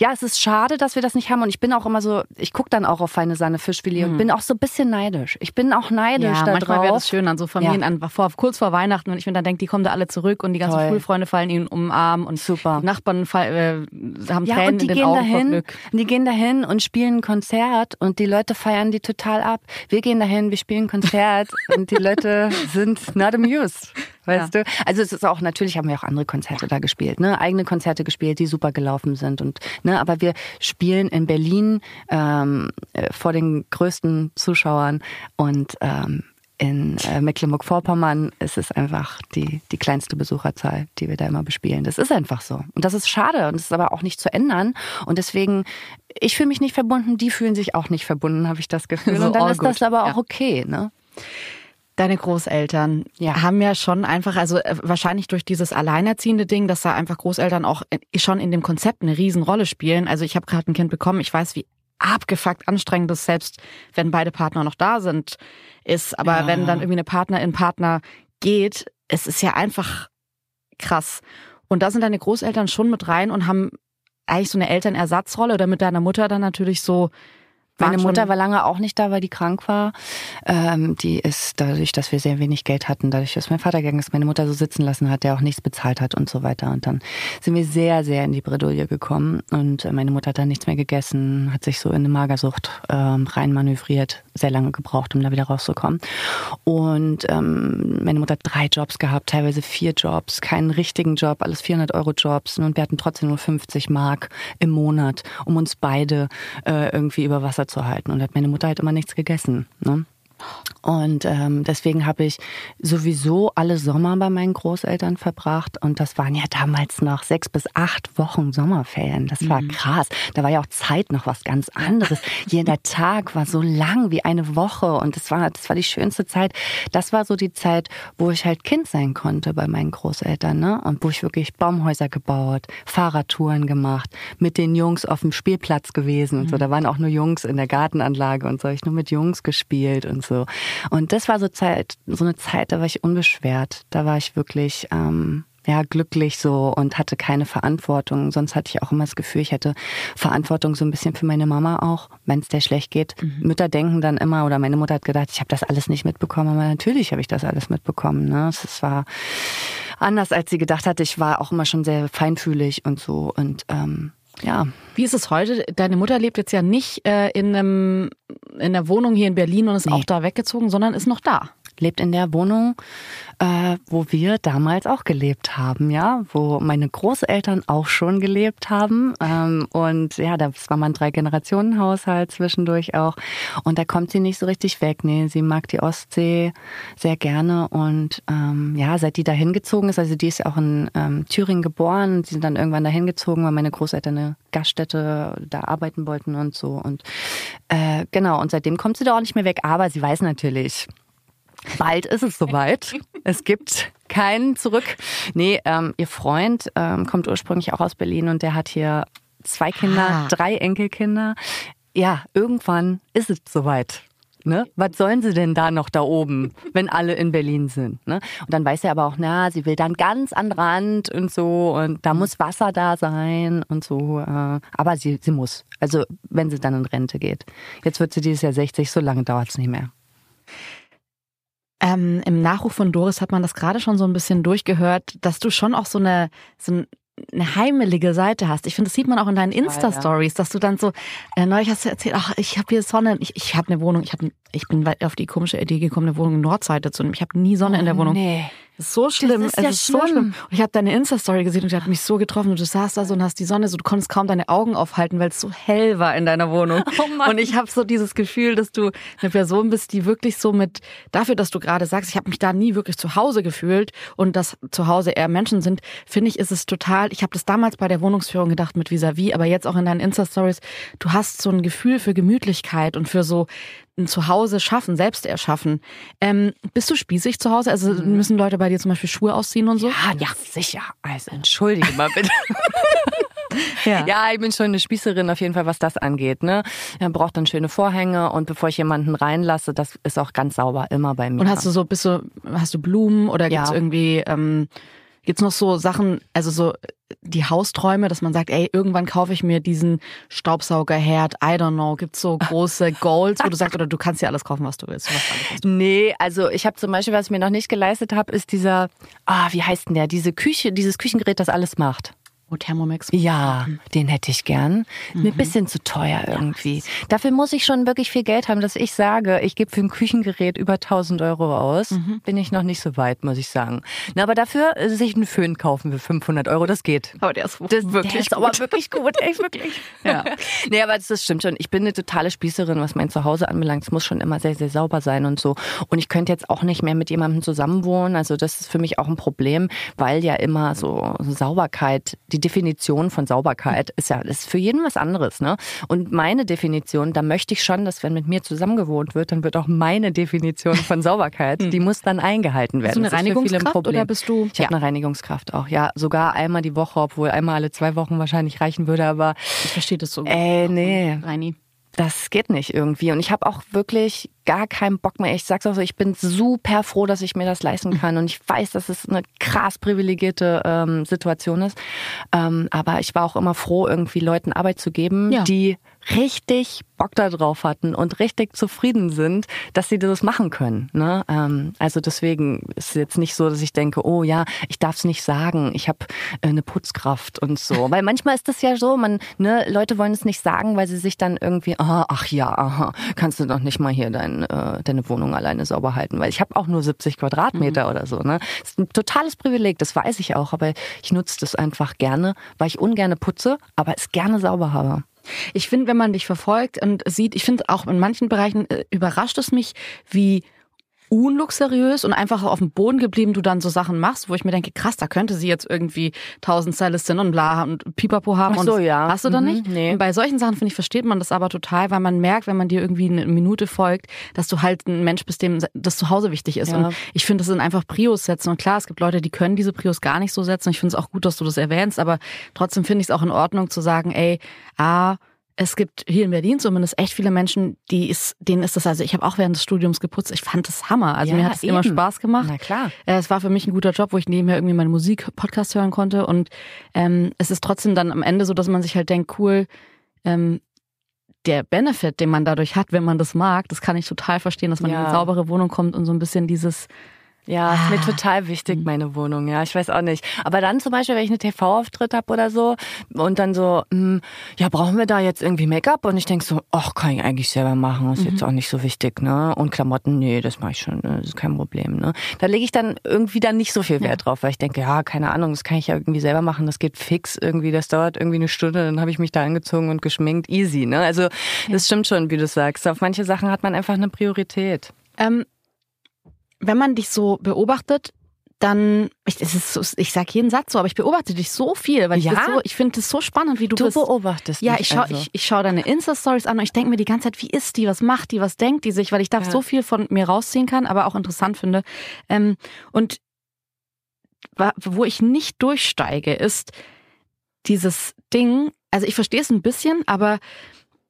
Ja, es ist schade, dass wir das nicht haben. Und ich bin auch immer so, ich gucke dann auch auf feine Sahne Fischfilet und bin auch so ein bisschen neidisch. Ich bin auch neidisch Ja, da manchmal wäre das schön an so Familien Ja. an, vor, kurz vor Weihnachten, wenn ich mir dann denke, die kommen da alle zurück und die ganzen Toll. Schulfreunde fallen ihnen umarmen und Super. Nachbarn fall, äh, haben Ja, Tränen und die in den gehen Augen dahin, Glück. die gehen dahin und spielen ein Konzert und die Leute feiern die total ab. Wir gehen dahin, wir spielen ein Konzert und die Leute sind not amused. Weißt du? Also es ist auch, natürlich haben wir auch andere Konzerte da gespielt, ne? Eigene Konzerte gespielt, die super gelaufen sind. Und, ne, aber wir spielen in Berlin ähm, äh, vor den größten Zuschauern und ähm, in äh, Mecklenburg-Vorpommern ist es einfach die, die kleinste Besucherzahl, die wir da immer bespielen. Das ist einfach so. Und das ist schade und das ist aber auch nicht zu ändern. Und deswegen, ich fühle mich nicht verbunden, die fühlen sich auch nicht verbunden, habe ich das Gefühl. So und dann all ist das good. aber auch Ja. okay, ne? Deine Großeltern Ja. haben ja schon einfach, also äh, wahrscheinlich durch dieses alleinerziehende Ding, dass da einfach Großeltern auch in, schon in dem Konzept eine Riesenrolle spielen. Also ich habe gerade ein Kind bekommen, ich weiß, wie abgefuckt anstrengend das selbst, wenn beide Partner noch da sind, ist. Aber Ja. wenn dann irgendwie eine Partnerin, Partner geht, es ist ja einfach krass. Und da sind deine Großeltern schon mit rein und haben eigentlich so eine Elternersatzrolle oder mit deiner Mutter dann natürlich so. Meine Mutter war lange auch nicht da, weil die krank war. Ähm, die ist dadurch, dass wir sehr wenig Geld hatten, dadurch, dass mein Vater gegangen ist, meine Mutter so sitzen lassen hat, der auch nichts bezahlt hat und so weiter. Und dann sind wir sehr, sehr in die Bredouille gekommen. Und äh, meine Mutter hat dann nichts mehr gegessen, hat sich so in eine Magersucht ähm, reinmanövriert, sehr lange gebraucht, um da wieder rauszukommen. Und ähm, meine Mutter hat drei Jobs gehabt, teilweise vier Jobs, keinen richtigen Job, alles 400 Euro Jobs. Und wir hatten trotzdem nur 50 Mark im Monat, um uns beide äh, irgendwie über Wasser zu. Und hat meine Mutter halt immer nichts gegessen. Ne? Und ähm, deswegen habe ich sowieso alle Sommer bei meinen Großeltern verbracht. Und das waren ja damals noch sechs bis acht Wochen Sommerferien. Das war krass. Da war ja auch Zeit noch was ganz anderes. Jeder Tag war so lang wie eine Woche. Und das war, das war die schönste Zeit. Das war so die Zeit, wo ich halt Kind sein konnte bei meinen Großeltern. Ne? Und wo ich wirklich Baumhäuser gebaut, Fahrradtouren gemacht, mit den Jungs auf dem Spielplatz gewesen und so. Da waren auch nur Jungs in der Gartenanlage und so. Ich nur mit Jungs gespielt und so. Und das war so Zeit, so eine Zeit, da war ich unbeschwert. Da war ich wirklich ähm, ja glücklich so und hatte keine Verantwortung. Sonst hatte ich auch immer das Gefühl, ich hätte Verantwortung so ein bisschen für meine Mama auch, wenn es der schlecht geht. Mütter denken dann immer oder meine Mutter hat gedacht, ich habe das alles nicht mitbekommen, aber natürlich habe ich das alles mitbekommen. Ne? Es war anders, als sie gedacht hat. Ich war auch immer schon sehr feinfühlig und so und ähm, ja, Wie ist es heute? Deine Mutter lebt jetzt ja nicht äh, in, einem, in einer Wohnung hier in Berlin und ist Nee. auch da weggezogen, sondern ist noch da. Lebt in der Wohnung, äh, wo wir damals auch gelebt haben, ja, wo meine Großeltern auch schon gelebt haben. Ähm, und ja, das war mal ein Drei-Generationen-Haushalt zwischendurch auch. Und da kommt sie nicht so richtig weg. Nee, sie mag die Ostsee sehr gerne. Und ähm, ja, seit die da hingezogen ist, also die ist auch in ähm, Thüringen geboren, sie sind dann irgendwann da hingezogen, weil meine Großeltern eine Gaststätte da arbeiten wollten und so. Und äh, genau, und seitdem kommt sie da auch nicht mehr weg. Aber sie weiß natürlich, Bald ist es soweit. Es gibt keinen zurück. Nee, ähm, ihr Freund ähm, kommt ursprünglich auch aus Berlin und der hat hier zwei Kinder, Ah. drei Enkelkinder. ja, irgendwann ist es soweit. Ne? Was sollen sie denn da noch da oben, wenn alle in Berlin sind? Ne? Und dann weiß er aber auch, na, sie will dann ganz an den Rand und so und da muss Wasser da sein und so. Äh, aber sie, sie muss. Also wenn sie dann in Rente geht. Jetzt wird sie dieses Jahr 60, so lange dauert es nicht mehr. Ähm, Im Nachruf von Doris hat man das gerade schon so ein bisschen durchgehört, dass du schon auch so eine, so ein eine heimelige Seite hast. Ich finde, das sieht man auch in deinen Insta-Stories, dass du dann so, äh, neulich hast du erzählt, ach, ich habe hier Sonne, ich, ich habe eine Wohnung, ich, hab, ich bin auf die komische Idee gekommen, eine Wohnung in Nordseite zu nehmen. Ich habe nie Sonne oh, in der Wohnung. Nee. Das ist so schlimm. ist es ja ist so schlimm. schlimm. Und ich habe deine Insta-Story gesehen und die hat mich so getroffen. Und du saßt da so und hast die Sonne so, du konntest kaum deine Augen aufhalten, weil es so hell war in deiner Wohnung. Oh Mann. und ich habe so dieses Gefühl, dass du eine Person bist, die wirklich so mit, dafür, dass du gerade sagst, ich habe mich da nie wirklich zu Hause gefühlt und dass zu Hause eher Menschen sind, finde ich, ist es total, ich habe das damals bei der Wohnungsführung gedacht mit Vis-a-vis, aber jetzt auch in deinen Insta-Stories, du hast so ein Gefühl für Gemütlichkeit und für so ein Zuhause schaffen, selbst erschaffen. Ähm, bist du spießig zu Hause? Also müssen Leute bei dir zum Beispiel Schuhe ausziehen und so? Ah, ja, sicher. Also entschuldige mal bitte. Ja. Ja, ich bin schon eine Spießerin auf jeden Fall, was das angeht. Ne? Man braucht dann schöne Vorhänge und bevor ich jemanden reinlasse, das ist auch ganz sauber immer bei mir. Und hast du so, bist du, hast du Blumen oder gibt's Ja. irgendwie, ähm, gibt's noch so Sachen, also so die Hausträume, dass man sagt, ey, irgendwann kaufe ich mir diesen Staubsaugerherd, I don't know, gibt's so große Goals, wo du sagst, oder du kannst dir alles kaufen, was du willst. Was du Nee, also ich habe zum Beispiel, was ich mir noch nicht geleistet habe, ist dieser, ah, wie heißt denn der? Diese Küche, dieses Küchengerät, das alles macht. Oh, Thermomix. Ja, den hätte ich gern. Mir ein bisschen zu teuer irgendwie. Dafür muss ich schon wirklich viel Geld haben, dass ich sage, ich gebe für ein Küchengerät über 1000 Euro aus. Bin ich noch nicht so weit, muss ich sagen. Na, aber dafür äh, sich einen Föhn kaufen für 500 Euro, das geht. Aber der ist Das, wirklich der ist gut. aber wirklich gut, echt wirklich. Ja. nee, aber das, das stimmt schon. Ich bin eine totale Spießerin, was mein Zuhause anbelangt. Es muss schon immer sehr, sehr sauber sein und so. Und ich könnte jetzt auch nicht mehr mit jemandem zusammenwohnen. Also das ist für mich auch ein Problem, weil ja immer so Sauberkeit, die Definition von Sauberkeit ist ja ist für jeden was anderes. Ne? Und meine Definition, da möchte ich schon, dass wenn mit mir zusammengewohnt wird, dann wird auch meine Definition von Sauberkeit, die muss dann eingehalten werden. Bist du eine Reinigungskraft oder bist du- Ich habe Ja. eine Reinigungskraft auch. Ja, sogar einmal die Woche, obwohl einmal alle zwei Wochen wahrscheinlich reichen würde, aber Ich verstehe das so. Ey, nee. Reini. Das geht nicht irgendwie. Und ich habe auch wirklich gar keinen Bock mehr. Ich sag's auch so, ich bin super froh, dass ich mir das leisten kann. Und ich weiß, dass es eine krass privilegierte ähm, Situation ist. Ähm, aber ich war auch immer froh, irgendwie Leuten Arbeit zu geben, Ja. die richtig Bock da drauf hatten und richtig zufrieden sind, dass sie das machen können. Ne? Ähm, also deswegen ist es jetzt nicht so, dass ich denke, oh ja, ich darf es nicht sagen, ich habe äh, eine Putzkraft und so. Weil manchmal ist das ja so, man, ne, Leute wollen es nicht sagen, weil sie sich dann irgendwie, aha, ach ja, aha, kannst du doch nicht mal hier dein, äh, deine Wohnung alleine sauber halten, weil ich habe auch nur 70 Quadratmeter oder so. Ne? Das ist ein totales Privileg, das weiß ich auch, aber ich nutze das einfach gerne, weil ich ungerne putze, aber es gerne sauber habe. Ich finde, wenn man dich verfolgt und sieht, ich finde auch in manchen Bereichen äh, überrascht es mich, wie unluxuriös und einfach auf dem Boden geblieben du dann so Sachen machst, wo ich mir denke, krass, da könnte sie jetzt irgendwie tausend Stylistinnen und bla und Pipapo haben. Ach und so, das ja. Hast du dann Mhm, nicht? nee. Und bei solchen Sachen, finde ich, versteht man das aber total, weil man merkt, wenn man dir irgendwie eine Minute folgt, dass du halt ein Mensch bist, dem das Zuhause wichtig ist. Ja. Und ich finde, das sind einfach Prios setzen. Und klar, es gibt Leute, die können diese Prios gar nicht so setzen. Ich finde es auch gut, dass du das erwähnst, aber trotzdem finde ich es auch in Ordnung zu sagen, ey, ah, es gibt hier in Berlin zumindest echt viele Menschen, die ist, denen ist das, also ich habe auch während des Studiums geputzt, ich fand das Hammer. Also Ja, mir hat es immer. Spaß gemacht. Na klar. Äh, Es war für mich ein guter Job, wo ich nebenher irgendwie meine Musik, Podcast hören konnte. Und ähm, es ist trotzdem dann am Ende so, dass man sich halt denkt, cool, ähm, der Benefit, den man dadurch hat, wenn man das mag, das kann ich total verstehen, dass man in Ja. eine saubere Wohnung kommt und so ein bisschen dieses, Ja, ist mir Ah. total wichtig, meine Wohnung. Ja, ich weiß auch nicht. Aber dann zum Beispiel, wenn ich einen TV-Auftritt habe oder so und dann so, hm, ja, brauchen wir da jetzt irgendwie Make-up? Und ich denk so, ach, kann ich eigentlich selber machen, ist jetzt auch nicht so wichtig, ne? Und Klamotten, nee, das mache ich schon, ne? das ist kein Problem, ne? Da lege ich dann irgendwie dann nicht so viel Wert drauf, weil ich denke, ja, keine Ahnung, das kann ich ja irgendwie selber machen, das geht fix irgendwie, das dauert irgendwie eine Stunde, dann habe ich mich da angezogen und geschminkt, easy, ne? Also, das stimmt schon, wie du sagst. Auf manche Sachen hat man einfach eine Priorität. ähm, wenn man dich so beobachtet, dann, ich, es ist so, ich sag jeden Satz so, aber ich beobachte dich so viel, weil ich Ja? das so, ich finde es so spannend, wie du, Du bist. beobachtest Ja, ich schau, also. ich, ich schau deine Insta-Stories an und ich denke mir die ganze Zeit, wie ist die, was macht die, was denkt die sich, weil ich da Ja. so viel von mir rausziehen kann, aber auch interessant finde. Ähm, und wo ich nicht durchsteige, ist dieses Ding, also ich verstehe es ein bisschen, aber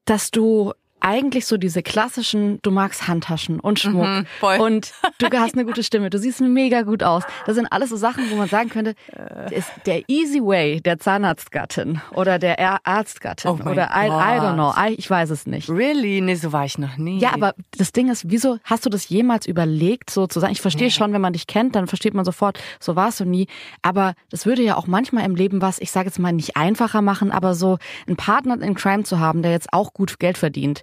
dass du eigentlich so diese klassischen, du magst Handtaschen und Schmuck Mhm, und du hast eine gute Stimme, du siehst mega gut aus. Das sind alles so Sachen, wo man sagen könnte, Äh. ist der easy way der Zahnarztgattin oder der Arztgattin Oh oder I, I don't know. I, ich weiß es nicht. Really? Nee, so war ich noch nie. Ja, aber das Ding ist, wieso hast du das jemals überlegt, so zu sein? Ich verstehe schon, wenn man dich kennt, dann versteht man sofort, so warst du nie. Aber das würde ja auch manchmal im Leben was, ich sage jetzt mal nicht einfacher machen, aber so einen Partner in Crime zu haben, der jetzt auch gut Geld verdient.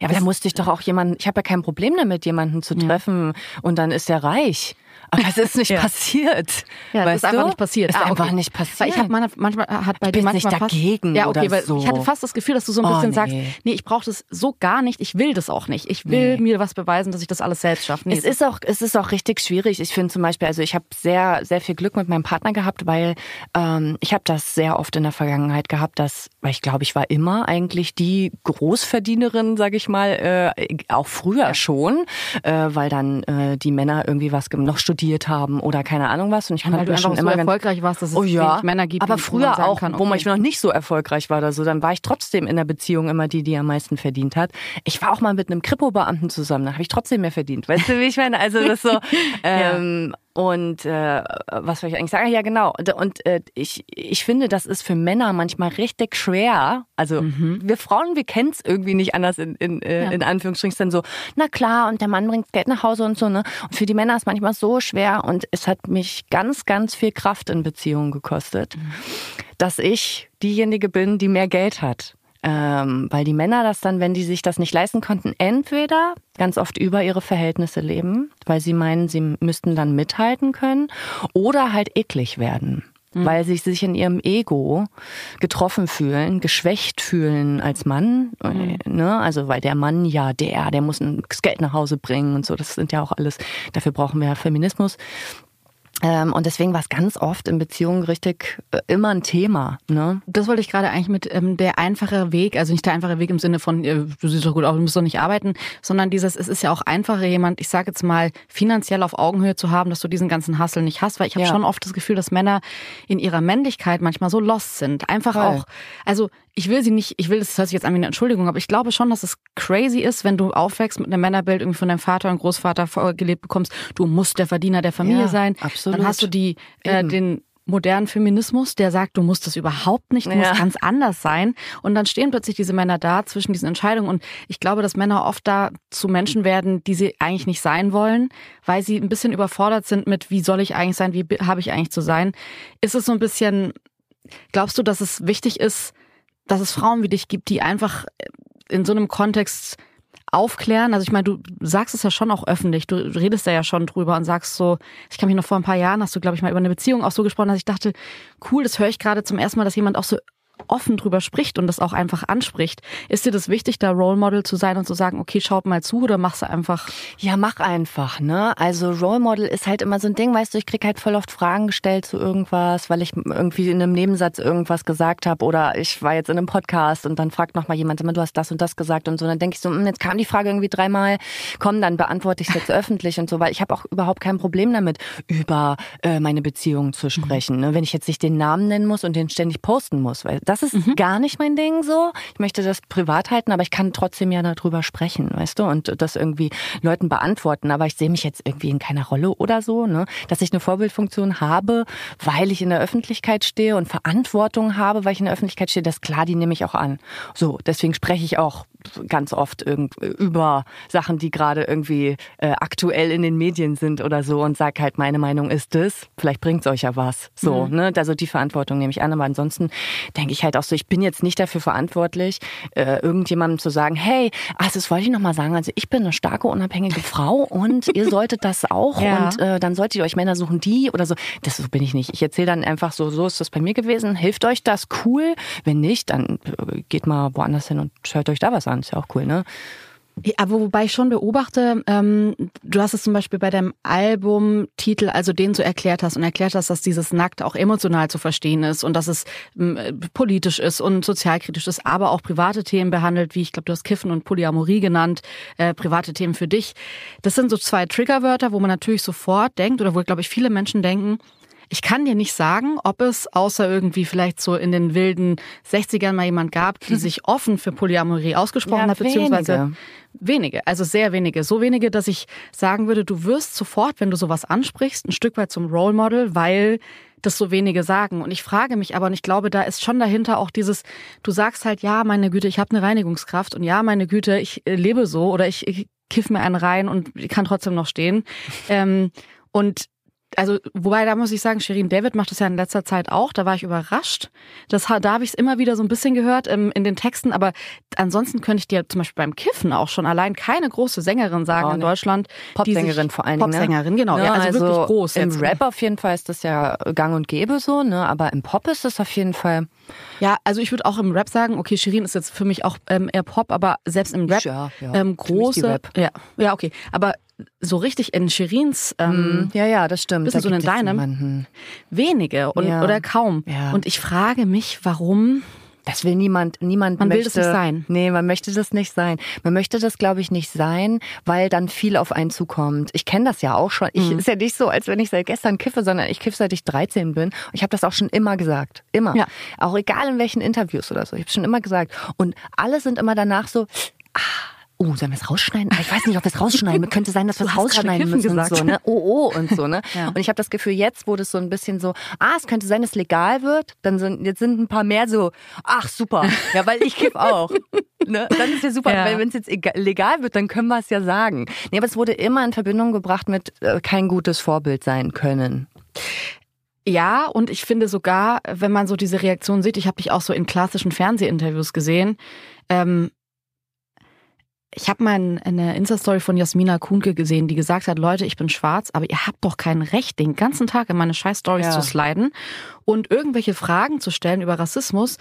Ja, aber da musste ich doch auch jemanden, ich habe ja kein Problem damit, jemanden zu treffen und dann ist er reich. Aber es ist nicht Ja. passiert. Ja, das weißt ist einfach du? nicht passiert. Ist Ah, einfach okay. nicht passiert. Weil ich habe manchmal hat bei Ich dir bin manchmal nicht fast, dagegen Ja, okay, oder weil so. ich hatte fast das Gefühl, dass du so ein Oh, bisschen sagst, nee. nee, ich brauche das so gar nicht, ich will das auch nicht. Ich will Nee. mir was beweisen, dass ich das alles selbst schaffe. Nee, Es ist auch, es ist auch richtig schwierig. Ich finde zum Beispiel, also ich habe sehr, sehr viel Glück mit meinem Partner gehabt, weil ähm, ich habe das sehr oft in der Vergangenheit gehabt, dass, weil ich glaube, ich war immer eigentlich die Großverdienerin, sage ich mal, äh, auch früher schon, äh, weil dann äh, die Männer irgendwie was noch studiert haben oder keine Ahnung was. Und ich weil konnte du schon so immer ganz- erfolgreich warst, dass es Oh ja, Männer gibt, aber früher auch, kann, wo man okay. ich noch nicht so erfolgreich war oder so, dann war ich trotzdem in der Beziehung immer die, die am meisten verdient hat. Ich war auch mal mit einem Kripo-Beamten zusammen, da habe ich trotzdem mehr verdient. Weißt du, wie ich meine? Also das so. ähm, Und äh, was soll ich eigentlich sagen? Ja, genau. Und, äh, ich, ich finde, das ist für Männer manchmal richtig schwer. Also wir Frauen, wir kennen es irgendwie nicht anders in, in, äh, in Anführungsstrichen. Dann so, na klar, und der Mann bringt Geld nach Hause und so. Ne? Und für die Männer ist manchmal so schwer und es hat mich ganz, ganz viel Kraft in Beziehungen gekostet, dass ich diejenige bin, die mehr Geld hat. Ähm, weil die Männer das dann, wenn die sich das nicht leisten konnten, entweder ganz oft über ihre Verhältnisse leben, weil sie meinen, sie müssten dann mithalten können, oder halt eklig werden. Weil sie sich in ihrem Ego getroffen fühlen, geschwächt fühlen als Mann. äh, Ne? Also weil der Mann ja der, der muss ein- das Geld nach Hause bringen und so. Das sind ja auch alles, dafür brauchen wir ja Feminismus. Ähm, und deswegen war es ganz oft in Beziehungen richtig äh, immer ein Thema. Ne? Das wollte ich gerade eigentlich mit ähm, der einfache Weg, also nicht der einfache Weg im Sinne von, äh, du siehst doch gut aus, du musst doch nicht arbeiten, sondern dieses, es ist ja auch einfacher, jemand, ich sage jetzt mal, finanziell auf Augenhöhe zu haben, dass du diesen ganzen Hassel nicht hast, weil ich habe Ja. schon oft das Gefühl, dass Männer in ihrer Männlichkeit manchmal so lost sind. Einfach Voll. auch, also ich will sie nicht, ich will, das hört sich jetzt an wie eine Entschuldigung, aber ich glaube schon, dass es crazy ist, wenn du aufwächst mit einem Männerbild irgendwie von deinem Vater und Großvater vorgelebt bekommst, du musst der Verdiener der Familie Ja, sein. absolut. Dann hast du die, äh, den modernen Feminismus, der sagt, du musst das überhaupt nicht, du Ja. musst ganz anders sein. Und dann stehen plötzlich diese Männer da zwischen diesen Entscheidungen. Und ich glaube, dass Männer oft da zu Menschen werden, die sie eigentlich nicht sein wollen, weil sie ein bisschen überfordert sind mit, wie soll ich eigentlich sein, wie habe ich eigentlich zu sein. Ist es so ein bisschen, glaubst du, dass es wichtig ist, dass es Frauen wie dich gibt, die einfach in so einem Kontext aufklären? Also ich meine, du sagst es ja schon auch öffentlich, du redest da ja schon drüber und sagst so, ich kann mich noch vor ein paar Jahren, hast du, glaube ich, mal über eine Beziehung auch so gesprochen, dass ich dachte, cool, das höre ich gerade zum ersten Mal, dass jemand auch so offen drüber spricht und das auch einfach anspricht. Ist dir das wichtig, da Role Model zu sein und zu sagen, okay, schaut mal zu oder machst du einfach? Ja, mach einfach, ne? Also Role Model ist halt immer so ein Ding, weißt du, ich krieg halt voll oft Fragen gestellt zu irgendwas, weil ich irgendwie in einem Nebensatz irgendwas gesagt habe oder ich war jetzt in einem Podcast und dann fragt noch mal jemand, immer, du hast das und das gesagt und so. Und dann denke ich so, hm, jetzt kam die Frage irgendwie dreimal, komm, dann beantworte ich es jetzt öffentlich und so, weil ich habe auch überhaupt kein Problem damit, über äh, meine Beziehung zu sprechen. Ne? Wenn ich jetzt nicht den Namen nennen muss und den ständig posten muss, weil das ist gar nicht mein Ding so. Ich möchte das privat halten, aber ich kann trotzdem ja darüber sprechen, weißt du, und das irgendwie Leuten beantworten. Aber ich sehe mich jetzt irgendwie in keiner Rolle oder so, ne? Dass ich eine Vorbildfunktion habe, weil ich in der Öffentlichkeit stehe und Verantwortung habe, weil ich in der Öffentlichkeit stehe, das ist klar, die nehme ich auch an. So, deswegen spreche ich auch ganz oft irgend, über Sachen, die gerade irgendwie äh, aktuell in den Medien sind oder so und sag halt, meine Meinung ist das. Vielleicht bringt's euch ja was. So, ne? Also die Verantwortung nehme ich an. Aber ansonsten denke ich halt auch so, ich bin jetzt nicht dafür verantwortlich, äh, irgendjemandem zu sagen, hey, also das wollte ich noch mal sagen, also ich bin eine starke, unabhängige Frau und ihr solltet das auch Ja. und äh, dann solltet ihr euch Männer suchen, die oder so. Das so bin ich nicht. Ich erzähle dann einfach so, so ist das bei mir gewesen. Hilft euch das? Cool. Wenn nicht, dann äh, geht mal woanders hin und hört euch da was an. Ist ja auch cool, ne? Ja, aber wobei ich schon beobachte, ähm, du hast es zum Beispiel bei deinem Albumtitel, also den so erklärt hast und erklärt hast, dass dieses Nackt auch emotional zu verstehen ist und dass es ähm, politisch ist und sozialkritisch ist, aber auch private Themen behandelt, wie ich glaube, du hast Kiffen und Polyamorie genannt, äh, private Themen für dich. Das sind so zwei Triggerwörter, wo man natürlich sofort denkt oder wo, glaube ich, viele Menschen denken, Ich kann dir nicht sagen, ob es außer irgendwie vielleicht so in den wilden 60ern mal jemand gab, die sich offen für Polyamorie ausgesprochen Ja, hat, beziehungsweise wenige. wenige, also sehr wenige. So wenige, dass ich sagen würde, du wirst sofort, wenn du sowas ansprichst, ein Stück weit zum Role Model, weil das so wenige sagen. Und ich frage mich aber, und ich glaube, da ist schon dahinter auch dieses, du sagst halt, ja, meine Güte, ich habe eine Reinigungskraft und ja, meine Güte, ich äh, lebe so oder ich, ich kiff mir einen rein und ich kann trotzdem noch stehen. Ähm, und also, wobei da muss ich sagen, Shirin David macht das ja in letzter Zeit auch. Da war ich überrascht. Das, da habe ich es immer wieder so ein bisschen gehört ähm, in den Texten. Aber ansonsten könnte ich dir zum Beispiel beim Kiffen auch schon allein keine große Sängerin sagen Auch in. Deutschland. Popsängerin vor allen Dingen. Popsängerin, genau. Ne? Ja, also, wirklich groß. Im jetzt. Rap auf jeden Fall ist das ja gang und gäbe so, ne? Aber im Pop ist das auf jeden Fall. Ja, also ich würde auch im Rap sagen, okay, Shirin ist jetzt für mich auch ähm, eher Pop, aber selbst im Rap Ja, ja. ähm, große. Rap. Ja, ja, okay. Aber so richtig in Shirins ähm, Ja, ja, das stimmt. Bisschen Da so in deinem? niemanden. wenige und, Ja. oder kaum. Ja. Und ich frage mich, warum Das will niemand, niemand Man will möchte, das nicht sein. Nee, man möchte das nicht sein. Man möchte das, glaube ich, nicht sein, weil dann viel auf einen zukommt. Ich kenne das ja auch schon. Ich Mhm. ist ja nicht so, als wenn ich seit gestern kiffe, sondern ich kiffe seit ich 13 bin. Und ich habe das auch schon immer gesagt. Immer. Ja. Auch egal in welchen Interviews oder so. Ich habe schon immer gesagt. Und alle sind immer danach so, ah, Oh, sollen wir es rausschneiden? Ich weiß nicht, ob wir es rausschneiden. Könnte sein, dass wir es rausschneiden müssen. Und so, ne? Oh, oh und so, ne? Ja. Und ich habe das Gefühl, jetzt wurde es so ein bisschen so, ah, es könnte sein, dass es legal wird. Dann sind, jetzt sind ein paar mehr so, ach super, ja, weil ich kiff auch. ne? Dann ist ja super, Ja. weil wenn es jetzt ega- legal wird, dann können wir es ja sagen. Nee, aber es wurde immer in Verbindung gebracht mit äh, kein gutes Vorbild sein können. Ja, und ich finde sogar, wenn man so diese Reaktion sieht, ich habe dich auch so in klassischen Fernsehinterviews gesehen. Ähm, ich habe mal ein- eine Insta-Story von Jasmina Kuhnke gesehen, die gesagt hat, Leute, ich bin schwarz, aber ihr habt doch kein Recht, den ganzen Tag in meine scheiß Stories Ja. zu sliden und irgendwelche Fragen zu stellen über Rassismus.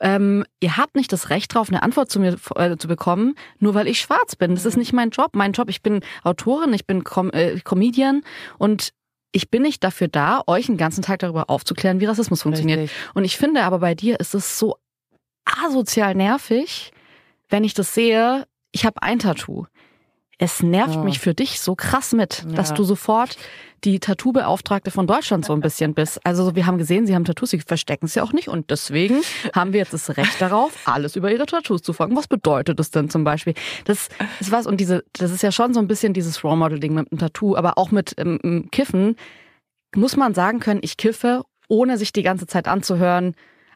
Ähm, ihr habt nicht das Recht drauf, eine Antwort zu mir äh, zu bekommen, nur weil ich schwarz bin. Das ist nicht mein Job. Mein Job, ich bin Autorin, ich bin Com äh, Comedian und ich bin nicht dafür da, euch den ganzen Tag darüber aufzuklären, wie Rassismus funktioniert. Richtig. Und ich finde aber bei dir ist es so asozial nervig, wenn ich das sehe, ich habe ein Tattoo. Es nervt Ja. mich für dich so krass mit, dass Ja. du sofort die Tattoo-Beauftragte von Deutschland so ein bisschen bist. Also wir haben gesehen, sie haben Tattoos, sie verstecken es ja auch nicht und deswegen haben wir jetzt das Recht darauf, alles über ihre Tattoos zu fragen. Was bedeutet das denn zum Beispiel? Das ist was und diese, das ist ja schon so ein bisschen dieses Role Model-Ding mit dem Tattoo, aber auch mit ähm, Kiffen muss man sagen können, ich kiffe, ohne sich die ganze Zeit anzuhören.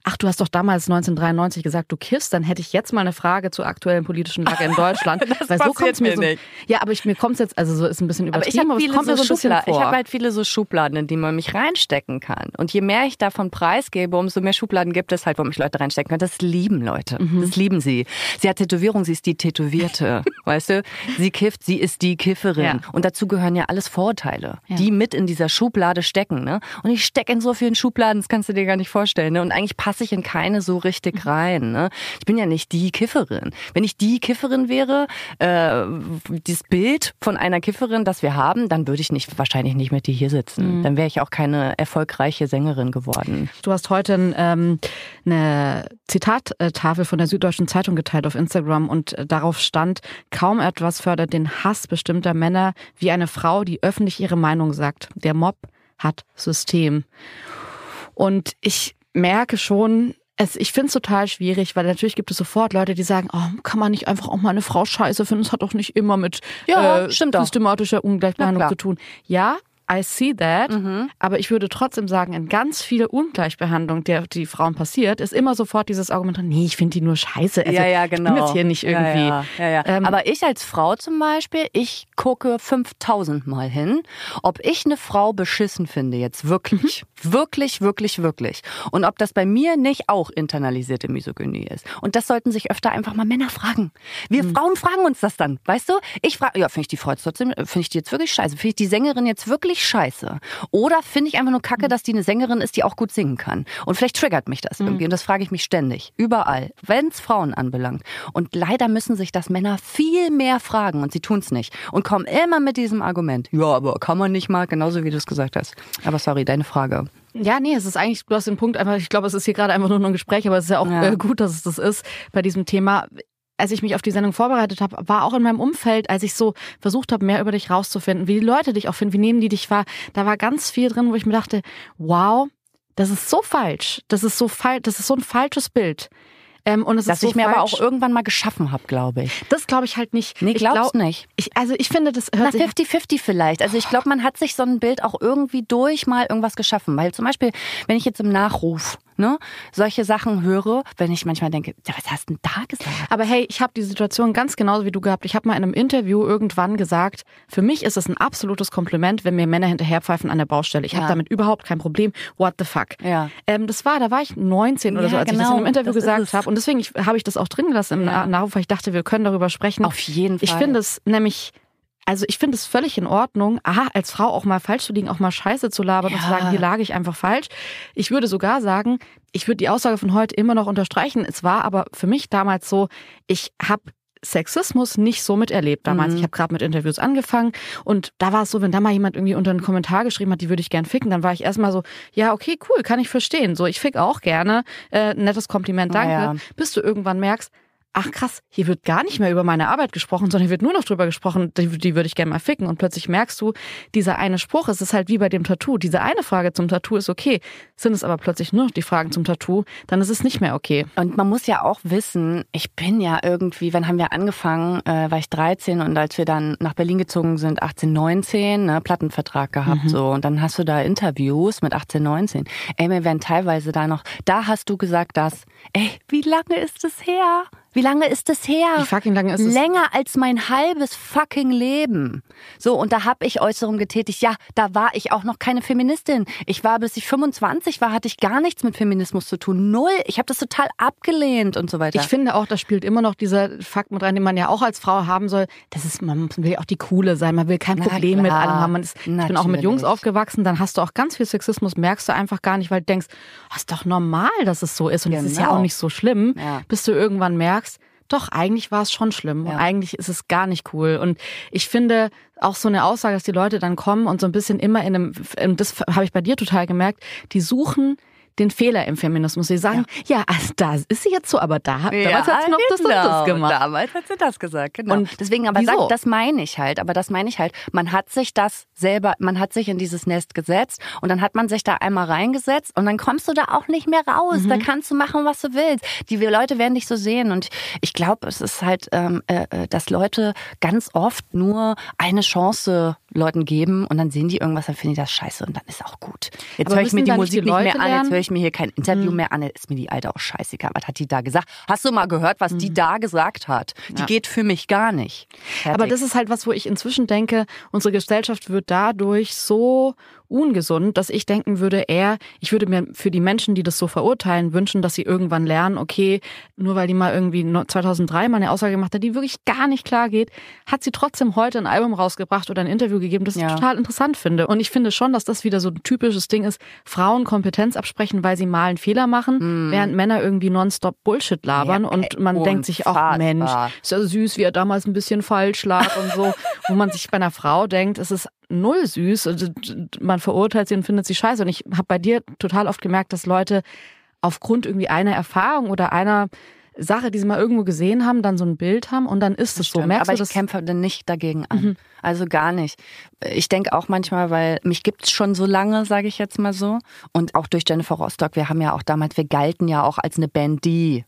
Ach, du hast doch damals 1993 gesagt, du kiffst, dann hätte ich jetzt mal eine Frage zur aktuellen politischen Lage in Deutschland. Das Weil so kommt's mir mir so, nicht. Ja, aber ich, mir kommt's jetzt, also so ist ein bisschen Aber ich übertrieben, habe aber, es kommt mir so so ein bisschen Schubladen. vor. Ich habe halt viele so Schubladen, in die man mich reinstecken kann. Und je mehr ich davon preisgebe, umso mehr Schubladen gibt es halt, wo mich Leute reinstecken können. Das lieben Leute. Mhm. Das lieben sie. Sie hat Tätowierung, sie ist die Tätowierte. weißt du? Sie kifft, sie ist die Kifferin. Ja. Und dazu gehören ja alles Vorurteile, Ja. die mit in dieser Schublade stecken. Ne? Und ich stecke in so vielen Schubladen, das kannst du dir gar nicht vorstellen. Ne? Und eigentlich passe ich in keine so richtig rein. Ne? Ich bin ja nicht die Kifferin. Wenn ich die Kifferin wäre, äh, dieses Bild von einer Kifferin, das wir haben, dann würde ich nicht wahrscheinlich nicht mit dir hier sitzen. Dann wäre ich auch keine erfolgreiche Sängerin geworden. Du hast heute ähm, eine Zitattafel von der Süddeutschen Zeitung geteilt auf Instagram und äh, darauf stand, kaum etwas fördert den Hass bestimmter Männer wie eine Frau, die öffentlich ihre Meinung sagt. Der Mob hat System. Und ich merke schon, es, ich finde es total schwierig, weil natürlich gibt es sofort Leute, die sagen, oh, kann man nicht einfach auch mal eine Frau scheiße finden? Es hat doch nicht immer mit Ja, äh, systematischer Ungleichbehandlung zu tun. Ja, I see that. Mhm. Aber ich würde trotzdem sagen, in ganz viel Ungleichbehandlung, der die Frauen passiert, ist immer sofort dieses Argument, nee, ich finde die nur scheiße. Also, ja, ja, Ich genau. bin jetzt hier nicht irgendwie. Ja, ja, ja. Ähm, Aber ich als Frau zum Beispiel, ich gucke 5000 Mal hin, ob ich eine Frau beschissen finde, jetzt wirklich. Mhm. Wirklich, wirklich, wirklich. Und ob das bei mir nicht auch internalisierte Misogynie ist. Und das sollten sich öfter einfach mal Männer fragen. Wir Mhm. Frauen fragen uns das dann, weißt du? Ich frage, ja, finde ich die Frau jetzt trotzdem, finde ich die jetzt wirklich scheiße? Finde ich die Sängerin jetzt wirklich scheiße? Oder finde ich einfach nur Mhm. kacke, dass die eine Sängerin ist, die auch gut singen kann? Und vielleicht triggert mich Mhm. das irgendwie. Und das frage ich mich ständig. Überall. Wenn es Frauen anbelangt. Und leider müssen sich das Männer viel mehr fragen und sie tun es nicht. Und kommen immer mit diesem Argument. Ja, aber kann man nicht mal, genauso wie du es gesagt hast. Aber sorry, deine Frage. Ja, nee, es ist eigentlich, du hast den Punkt einfach, ich glaube, es ist hier gerade einfach nur noch ein Gespräch, aber es ist ja auch Ja. äh, gut, dass es das ist bei diesem Thema. Als ich mich auf die Sendung vorbereitet habe, war auch in meinem Umfeld, als ich so versucht habe, mehr über dich rauszufinden, wie die Leute dich auch finden, wie nehmen die dich wahr, da war ganz viel drin, wo ich mir dachte, wow, das ist so falsch, das ist so falsch, das ist so ein falsches Bild. Ähm, und es Dass ist so ich mir falsch. aber auch irgendwann mal geschaffen habe, glaube ich. Das glaube ich halt nicht. Nee, ich glaubst glaub, nicht. Ich, also ich finde, das hört Na, sich 50-50 vielleicht. Also ich glaube, man hat sich so ein Bild auch irgendwie durch mal irgendwas geschaffen. Weil zum Beispiel, wenn ich jetzt im Nachruf ne, solche Sachen höre, wenn ich manchmal denke, ja, was hast du denn da gesagt? Aber hey, ich habe die Situation ganz genauso wie du gehabt. Ich habe mal in einem Interview irgendwann gesagt, für mich ist es ein absolutes Kompliment, wenn mir Männer hinterherpfeifen an der Baustelle. Ich habe Ja. damit überhaupt kein Problem. What the fuck? Ja. Ähm, das war, da war ich 19 oder Ja, so, als ich das genau, in einem Interview gesagt es. habe. Und deswegen ich- habe ich das auch drin gelassen im Ja. Nachruf, weil ich dachte, wir können darüber sprechen. Auf jeden Ich Fall. finde es nämlich, also ich finde es völlig in Ordnung, aha, als Frau auch mal falsch zu liegen, auch mal Scheiße zu labern und zu Ja. sagen, hier lag ich einfach falsch. Ich würde sogar sagen, ich würde die Aussage von heute immer noch unterstreichen. Es war aber für mich damals so, ich habe Sexismus nicht so miterlebt damals. Mhm. Ich habe gerade mit Interviews angefangen und da war es so, wenn da mal jemand irgendwie unter einen Kommentar geschrieben hat, die würde ich gern ficken, dann war ich erstmal so, ja, okay, cool, kann ich verstehen. So, ich fick auch gerne. Äh, nettes Kompliment, danke. Ja. Bis du irgendwann merkst, ach krass, hier wird gar nicht mehr über meine Arbeit gesprochen, sondern hier wird nur noch drüber gesprochen, die, die würde ich gerne mal ficken. Und plötzlich merkst du, dieser eine Spruch, es ist halt wie bei dem Tattoo. Diese eine Frage zum Tattoo ist okay. Sind es aber plötzlich nur noch die Fragen zum Tattoo, dann ist es nicht mehr okay. Und man muss ja auch wissen, ich bin ja irgendwie, wann haben wir angefangen, äh, war ich 13 und als wir dann nach Berlin gezogen sind, 18, 19, ne, Plattenvertrag gehabt, Mhm. so. Und dann hast du da Interviews mit 18, 19. Ey, mir werden teilweise da noch, da hast du gesagt, dass, ey, wie lange ist es her? Wie lange ist es her? Wie fucking lange ist es? Länger als mein halbes fucking Leben. So, und da habe ich Äußerungen getätigt. Ja, da war ich auch noch keine Feministin. Ich war, bis ich 25 war, hatte ich gar nichts mit Feminismus zu tun. Null. Ich habe das total abgelehnt und so weiter. Ich finde auch, da spielt immer noch dieser Fakt mit rein, den man ja auch als Frau haben soll. Das ist, man will ja auch die Coole sein, man will kein Na Problem mit allem haben. Man ist, ich bin auch mit Jungs aufgewachsen, dann hast du auch ganz viel Sexismus, merkst du einfach gar nicht, weil du denkst, das ist doch normal, dass es so ist und es ist ja Genau. auch nicht so schlimm, Ja. bis du irgendwann merkst, doch, eigentlich war es schon schlimm und Ja. eigentlich ist es gar nicht cool. Und ich finde auch so eine Aussage, dass die Leute dann kommen und so ein bisschen immer in einem, in- das habe ich bei dir total gemerkt, die suchen den Fehler im Feminismus. Sie sagen, ja, also da ist sie jetzt so, aber da, damals hat sie noch das und das gemacht. genau. Damals hat sie das gesagt, genau. Und deswegen, aber sag, das meine ich halt, aber das meine ich halt. Man hat sich das selber, man hat sich in dieses Nest gesetzt und dann hat man sich da einmal reingesetzt und dann kommst du da auch nicht mehr raus. Mhm. Da kannst du machen, was du willst. Die Leute werden dich so sehen und ich glaube, es ist halt, ähm, äh, äh, dass Leute ganz oft nur eine Chance Leuten geben und dann sehen die irgendwas, dann finden die das scheiße und dann ist auch gut. Jetzt höre ich mir die Musik die nicht mehr an, jetzt höre ich mir hier kein Interview mehr an, ist mir die Alte auch scheißegal. Was hat die da gesagt? Hast du mal gehört, was die da gesagt hat? Die geht für mich gar nicht. Fertig. Aber das ist halt was, wo ich inzwischen denke, unsere Gesellschaft wird dadurch so ungesund, dass ich denken würde, eher, ich würde mir für die Menschen, die das so verurteilen, wünschen, dass sie irgendwann lernen, okay, nur weil die mal irgendwie no- 2003 mal eine Aussage gemacht hat, die wirklich gar nicht klar geht, hat sie trotzdem heute ein Album rausgebracht oder ein Interview gegeben, das Ja. ich total interessant finde. Und ich finde schon, dass das wieder so ein typisches Ding ist, Frauen Kompetenz absprechen, weil sie mal einen Fehler machen, während Männer irgendwie nonstop Bullshit labern Ja, und man denkt sich auch, unfassbar. Mensch, ist ja süß, wie er damals ein bisschen falsch lag und so, wo man sich bei einer Frau denkt, es ist null süß, also, man verurteilt sie und findet sie scheiße. Und ich habe bei dir total oft gemerkt, dass Leute aufgrund irgendwie einer Erfahrung oder einer Sache, die sie mal irgendwo gesehen haben, dann so ein Bild haben und dann ist es so. Merkst aber du ich das? kämpfe dann nicht dagegen an. Also gar nicht. Ich denke auch manchmal, weil mich gibt's schon so lange, sage ich jetzt mal so. Und auch durch Jennifer Rostock, wir haben ja auch damals, wir galten ja auch als eine Band, die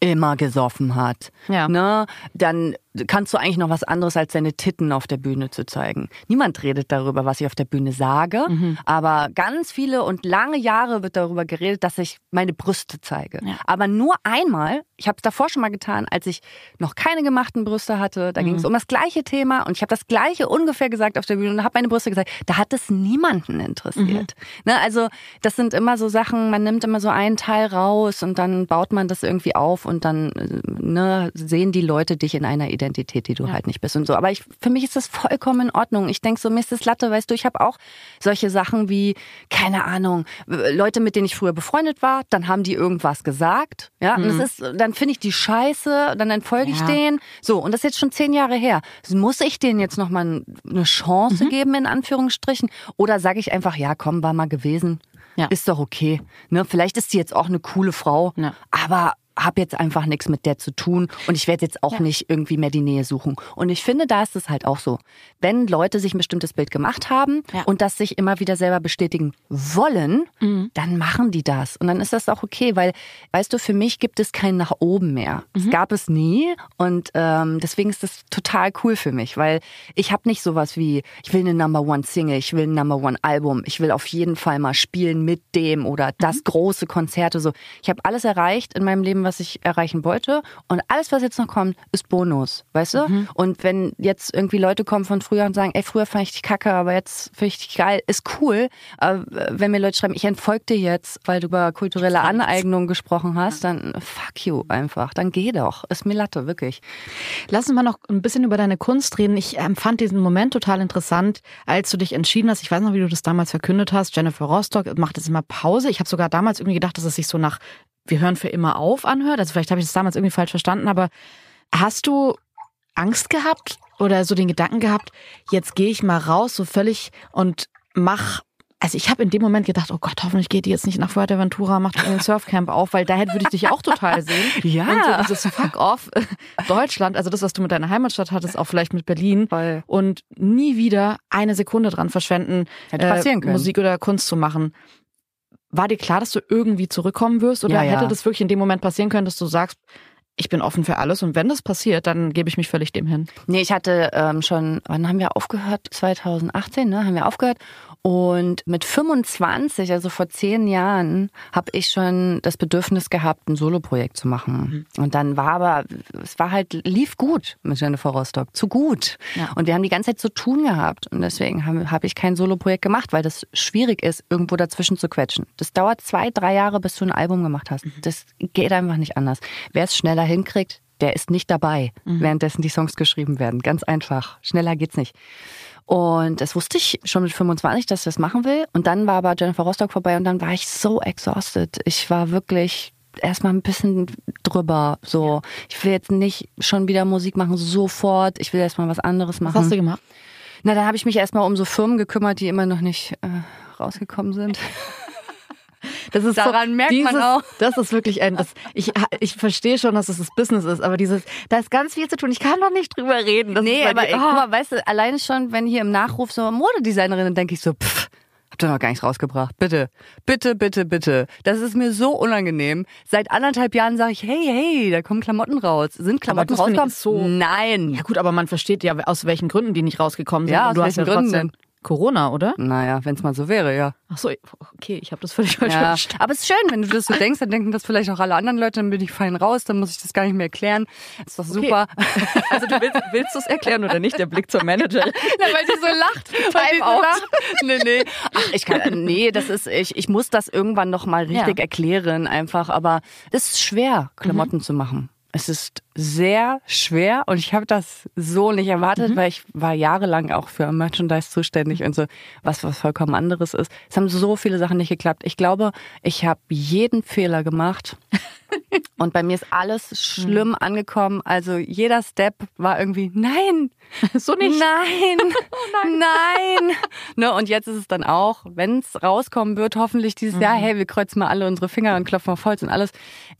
immer gesoffen hat. Ja. Ne? Dann kannst du eigentlich noch was anderes als deine Titten auf der Bühne zu zeigen. Niemand redet darüber, was ich auf der Bühne sage, aber ganz viele und lange Jahre wird darüber geredet, dass ich meine Brüste zeige. Ja. Aber nur einmal, ich habe es davor schon mal getan, als ich noch keine gemachten Brüste hatte, da ging es um das gleiche Thema und ich habe das gleiche ungefähr gesagt auf der Bühne und habe meine Brüste gesagt, da hat es niemanden interessiert. Ne, also das sind immer so Sachen, man nimmt immer so einen Teil raus und dann baut man das irgendwie auf und dann äh, ne, sehen die Leute dich in einer Identität, die du halt nicht bist und so. Aber ich, für mich ist das vollkommen in Ordnung. Ich denk so, mir ist das Latte, weißt du, ich habe auch solche Sachen wie, keine Ahnung, Leute, mit denen ich früher befreundet war, dann haben die irgendwas gesagt, ja, und das ist, dann finde ich die scheiße, dann entfolge ich Ja. denen. So, und das ist jetzt schon zehn Jahre her. Muss ich denen jetzt nochmal eine Chance geben, in Anführungsstrichen? Oder sage ich einfach, ja, komm, war mal gewesen. Ja. Ist doch okay. Ne? Vielleicht ist sie jetzt auch eine coole Frau, Ja. aber habe jetzt einfach nichts mit der zu tun und ich werde jetzt auch nicht irgendwie mehr die Nähe suchen. Und ich finde, da ist es halt auch so. Wenn Leute sich ein bestimmtes Bild gemacht haben Ja. und das sich immer wieder selber bestätigen wollen, dann machen die das. Und dann ist das auch okay, weil, weißt du, für mich gibt es kein nach oben mehr. Es gab es nie und ähm, deswegen ist das total cool für mich, weil ich habe nicht sowas wie, ich will eine Number One Single, ich will ein Number One Album, ich will auf jeden Fall mal spielen mit dem oder das große Konzerte. So, ich habe alles erreicht in meinem Leben, was ich erreichen wollte und alles, was jetzt noch kommt, ist Bonus, weißt du? Und wenn jetzt irgendwie Leute kommen von früher und sagen, ey, früher fand ich dich kacke, aber jetzt finde ich dich geil, ist cool. Aber wenn mir Leute schreiben, ich entfolge dir jetzt, weil du über kulturelle Aneignung gesprochen hast, dann fuck you einfach, dann geh doch. Ist mir Latte, wirklich. Lass uns mal noch ein bisschen über deine Kunst reden. Ich empfand diesen Moment total interessant, als du dich entschieden hast. Ich weiß noch, wie du das damals verkündet hast. Jennifer Rostock macht jetzt immer Pause. Ich habe sogar damals irgendwie gedacht, dass es sich so nach Wir hören für immer auf anhört. Also vielleicht habe ich das damals irgendwie falsch verstanden, aber hast du Angst gehabt oder so den Gedanken gehabt, jetzt gehe ich mal raus, so völlig und mach. Also ich habe in dem Moment gedacht, oh Gott, hoffentlich geht die jetzt nicht nach Fuerteventura, macht ein Surfcamp auf, weil da hätte würde ich dich auch total sehen. Ja. Und so dieses Fuck-off Deutschland, also das, was du mit deiner Heimatstadt hattest, auch vielleicht mit Berlin. Voll. Und nie wieder eine Sekunde dran verschwenden, können. Musik oder Kunst zu machen. War dir klar, dass du irgendwie zurückkommen wirst? Oder Ja, ja. hätte das wirklich in dem Moment passieren können, dass du sagst, ich bin offen für alles und wenn das passiert, dann gebe ich mich völlig dem hin. Nee, ich hatte ähm, schon, wann haben wir aufgehört? 2018, ne? Haben wir aufgehört. Und mit 25, also vor zehn Jahren, habe ich schon das Bedürfnis gehabt, ein Soloprojekt zu machen. Und dann war aber, es war halt, lief gut mit Jennifer Rostock, zu gut. Ja. Und wir haben die ganze Zeit zu tun gehabt. Und deswegen habe hab ich kein Soloprojekt gemacht, weil das schwierig ist, irgendwo dazwischen zu quetschen. Das dauert zwei, drei Jahre, bis du ein Album gemacht hast. Das geht einfach nicht anders. Wer es schneller hinkriegt, der ist nicht dabei, währenddessen die Songs geschrieben werden. Ganz einfach. Schneller geht's nicht. Und das wusste ich schon mit 25, dass ich das machen will. Und dann war aber Jennifer Rostock vorbei und dann war ich so exhausted. Ich war wirklich erstmal ein bisschen drüber. So, ich will jetzt nicht schon wieder Musik machen sofort. Ich will erstmal was anderes machen. Was hast du gemacht? Na, dann habe ich mich erstmal um so Firmen gekümmert, die immer noch nicht äh, rausgekommen sind. Das ist Daran merkt man auch. Das ist wirklich ein, das, ich, ich verstehe schon, dass es das Business ist, aber dieses, da ist ganz viel zu tun. Ich kann noch nicht drüber reden. Das Nee, aber ey, Ah. guck mal, weißt du, alleine schon, wenn hier im Nachruf so Modedesignerin, dann denke ich so, pff, habt ihr noch gar nichts rausgebracht. Bitte, bitte, bitte, bitte. Das ist mir so unangenehm. Seit anderthalb Jahren sage ich, hey, hey, da kommen Klamotten raus. Sind Klamotten rausgekommen? so- Nein. Ja gut, aber man versteht ja, aus welchen Gründen die nicht rausgekommen sind. Ja, Und aus du hast welchen ja Gründen trotzdem Corona, oder? Naja, wenn es mal so wäre, ja. Ach so, okay, ich habe das völlig falsch ja. verstanden. Aber es ist schön, wenn du das so denkst, dann denken das vielleicht auch alle anderen Leute, dann bin ich fein raus, dann muss ich das gar nicht mehr erklären. Ist doch super. Also du willst, willst du es erklären oder nicht? Der Blick zur Managerin. Na, weil sie so lacht. So out. lacht. Nee, nee. Ach, ich kann, nee, das ist, ich, ich muss das irgendwann noch mal richtig Ja. erklären einfach. Aber das ist schwer, Klamotten zu machen. Es ist sehr schwer und ich habe das so nicht erwartet, weil ich war jahrelang auch für Merchandise zuständig und so, was was vollkommen anderes ist. Es haben so viele Sachen nicht geklappt. Ich glaube, ich habe jeden Fehler gemacht und bei mir ist alles schlimm angekommen. Also jeder Step war irgendwie nein, So nicht. Nein, nein. Ne, und jetzt ist es dann auch, wenn es rauskommen wird, hoffentlich dieses Jahr, hey, wir kreuzen mal alle unsere Finger und klopfen auf Holz und alles,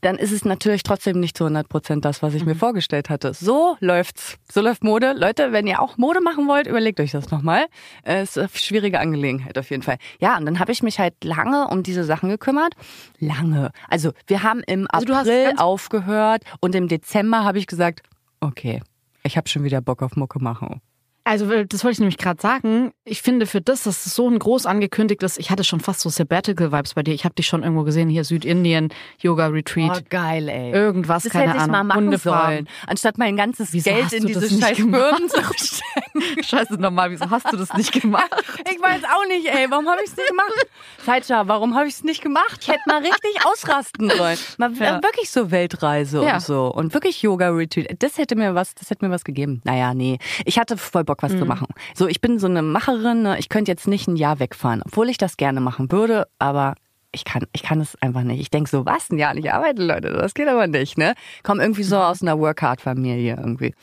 dann ist es natürlich trotzdem nicht zu 100 Prozent das, was ich mir vorgestellt hatte. So läuft's. So läuft Mode. Leute, wenn ihr auch Mode machen wollt, überlegt euch das nochmal. Äh, ist eine schwierige Angelegenheit auf jeden Fall. Ja, und dann habe ich mich halt lange um diese Sachen gekümmert. Lange. Also wir haben im Also du hast April aufgehört und im Dezember habe ich gesagt, okay, ich habe schon wieder Bock auf Mucke machen. Also das wollte ich nämlich gerade sagen. Ich finde für das, dass es so ein groß angekündigtes, ich hatte schon fast so Sabbatical-Vibes bei dir. Ich habe dich schon irgendwo gesehen, hier Südindien, Yoga-Retreat. Oh, geil, ey. Irgendwas, das keine hätte ich Ahnung. mal machen Hundefarm. sollen. Anstatt mein ganzes Wieso Geld in diese scheiß? Firmen zu stecken. Scheiße, nochmal, wieso hast du das nicht gemacht? Ich weiß auch nicht, ey. Warum habe ich es nicht gemacht? Zeitscha, warum habe ich es nicht gemacht? Ich hätte mal richtig ausrasten sollen. Mal Ja. wirklich so Weltreise Ja. und so. Und wirklich Yoga-Retreat. Das hätte mir was, das hätte mir was gegeben. Naja, nee. Ich hatte voll Bock, was Mhm. zu machen. So, ich bin so eine Macherin. Ne? Ich könnte jetzt nicht ein Jahr wegfahren, obwohl ich das gerne machen würde, aber ich kann, ich kann es einfach nicht. Ich denke so, was, ein Jahr nicht arbeiten, Leute? Das geht aber nicht, ne? Komm irgendwie so aus einer Workhard-Familie irgendwie.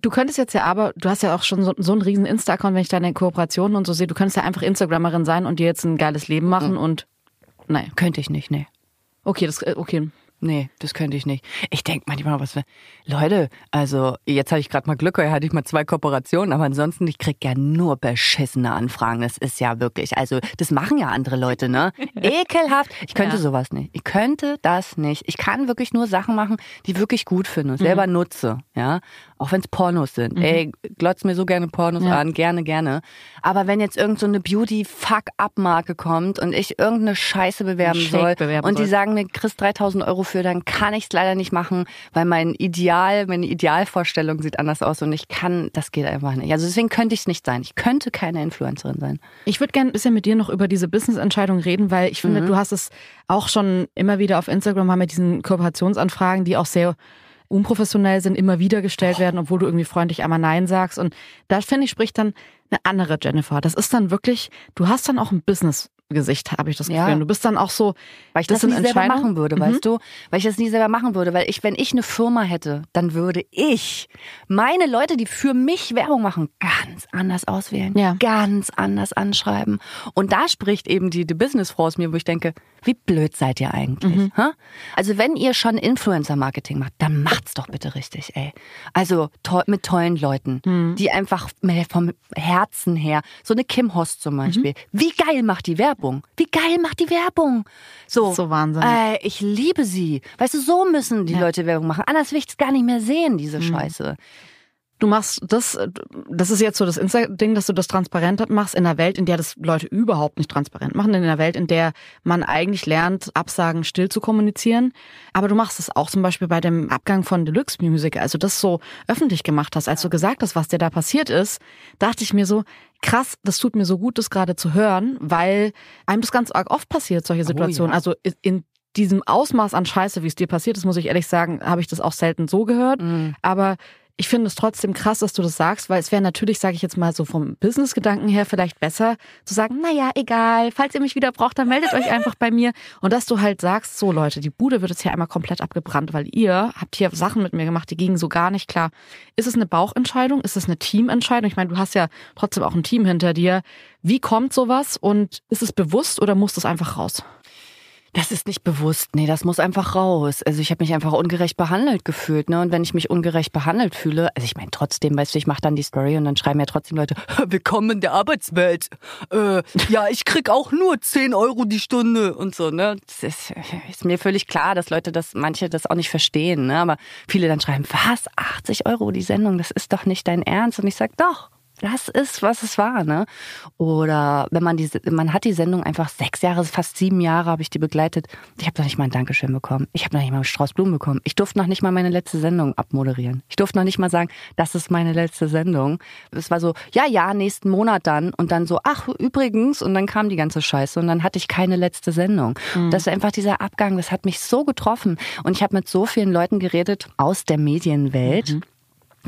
Du könntest jetzt ja aber, du hast ja auch schon so, so einen riesen Insta-Account, wenn ich deine Kooperationen und so sehe, du könntest ja einfach Instagrammerin sein und dir jetzt ein geiles Leben machen und, nein. Könnte ich nicht, nee. Okay, das, äh, okay. Nee, das könnte ich nicht. Ich denke manchmal, was für. Leute, also jetzt hatte ich gerade mal Glück, heute hatte ich mal zwei Kooperationen, aber ansonsten, ich krieg ja nur beschissene Anfragen. Das ist ja wirklich, also das machen ja andere Leute, ne? Ekelhaft. Ich könnte Ja. sowas nicht. Ich könnte das nicht. Ich kann wirklich nur Sachen machen, die ich wirklich gut finde und selber nutze, ja? Auch wenn es Pornos sind. Ey, glotz mir so gerne Pornos Ja. an, gerne, gerne. Aber wenn jetzt irgend so eine Beauty-Fuck-Up-Marke kommt und ich irgendeine Scheiße bewerben soll bewerben und die soll. sagen mir, kriegst 3000 Euro für, dann kann ich es leider nicht machen, weil mein Ideal, meine Idealvorstellung sieht anders aus und ich kann, das geht einfach nicht. Also deswegen könnte ich es nicht sein. Ich könnte keine Influencerin sein. Ich würde gerne ein bisschen mit dir noch über diese Business-Entscheidung reden, weil ich finde, du hast es auch schon immer wieder auf Instagram, haben wir diesen Kooperationsanfragen, die auch sehr unprofessionell sind, immer wieder gestellt werden, obwohl du irgendwie freundlich einmal Nein sagst. Und da finde ich, spricht dann eine andere Jennifer. Das ist dann wirklich, du hast dann auch ein Business-Gesicht, habe ich das Gefühl. Ja. Du bist dann auch so, Weil ich das, sind nie selber machen würde, Mhm. weißt du? Weil ich das nie selber machen würde. Weil ich, wenn ich eine Firma hätte, dann würde ich meine Leute, die für mich Werbung machen, ganz anders auswählen. Ja. Ganz anders anschreiben. Und da spricht eben die, die Businessfrau aus mir, wo ich denke, wie blöd seid ihr eigentlich? Mhm. Also wenn ihr schon Influencer-Marketing macht, dann macht's doch bitte richtig, ey. Also to mit tollen Leuten, Mhm. die einfach vom Herzen her, so eine Kim Host zum Beispiel. Mhm. Wie geil macht die Werbung? Wie geil macht die Werbung? So, So Wahnsinn. Äh, ich liebe sie. Weißt du, so müssen die Ja. Leute Werbung machen. Anders will ich es gar nicht mehr sehen, diese Scheiße. Du machst das, das ist jetzt so das Insta-Ding, dass du das transparent machst in einer Welt, in der das Leute überhaupt nicht transparent machen, in einer Welt, in der man eigentlich lernt, Absagen still zu kommunizieren. Aber du machst es auch zum Beispiel bei dem Abgang von Deluxe Music, also das so öffentlich gemacht hast, als du gesagt hast, was dir da passiert ist, dachte ich mir so, krass, das tut mir so gut, das gerade zu hören, weil einem das ganz arg oft passiert, solche Situationen. ja. Also in diesem Ausmaß an Scheiße, wie es dir passiert ist, muss ich ehrlich sagen, habe ich das auch selten so gehört. Aber ich finde es trotzdem krass, dass du das sagst, weil es wäre natürlich, sage ich jetzt mal so vom Business-Gedanken her, vielleicht besser zu sagen, naja, egal, falls ihr mich wieder braucht, dann meldet euch einfach bei mir. Und dass du halt sagst, so Leute, die Bude wird jetzt hier einmal komplett abgebrannt, weil ihr habt hier Sachen mit mir gemacht, die gingen so gar nicht klar. Ist es eine Bauchentscheidung? Ist es eine Teamentscheidung? Ich meine, du hast ja trotzdem auch ein Team hinter dir. Wie kommt sowas und ist es bewusst oder muss das einfach raus? Das ist nicht bewusst. Nee, das muss einfach raus. Also ich habe mich einfach ungerecht behandelt gefühlt. Ne? Und wenn ich mich ungerecht behandelt fühle, also ich meine trotzdem, weißt du, ich mache dann die Story und dann schreiben ja trotzdem Leute, willkommen in der Arbeitswelt. Äh, ja, ich krieg auch nur 10 Euro die Stunde und so. Ne? Das ist, ist mir völlig klar, dass Leute das, manche das auch nicht verstehen. Ne? Aber viele dann schreiben, was, 80 Euro die Sendung, das ist doch nicht dein Ernst. Und ich sag, doch. Das ist, was es war, ne? Oder wenn man die, man hat die Sendung einfach sechs Jahre, fast sieben Jahre habe ich die begleitet. Ich habe noch nicht mal ein Dankeschön bekommen. Ich habe noch nicht mal einen Strauß Blumen bekommen. Ich durfte noch nicht mal meine letzte Sendung abmoderieren. Ich durfte noch nicht mal sagen, das ist meine letzte Sendung. Es war so, ja, ja, nächsten Monat dann. Und dann so, ach, übrigens. Und dann kam die ganze Scheiße. Und dann hatte ich keine letzte Sendung. Das ist einfach dieser Abgang, das hat mich so getroffen. Und ich habe mit so vielen Leuten geredet aus der Medienwelt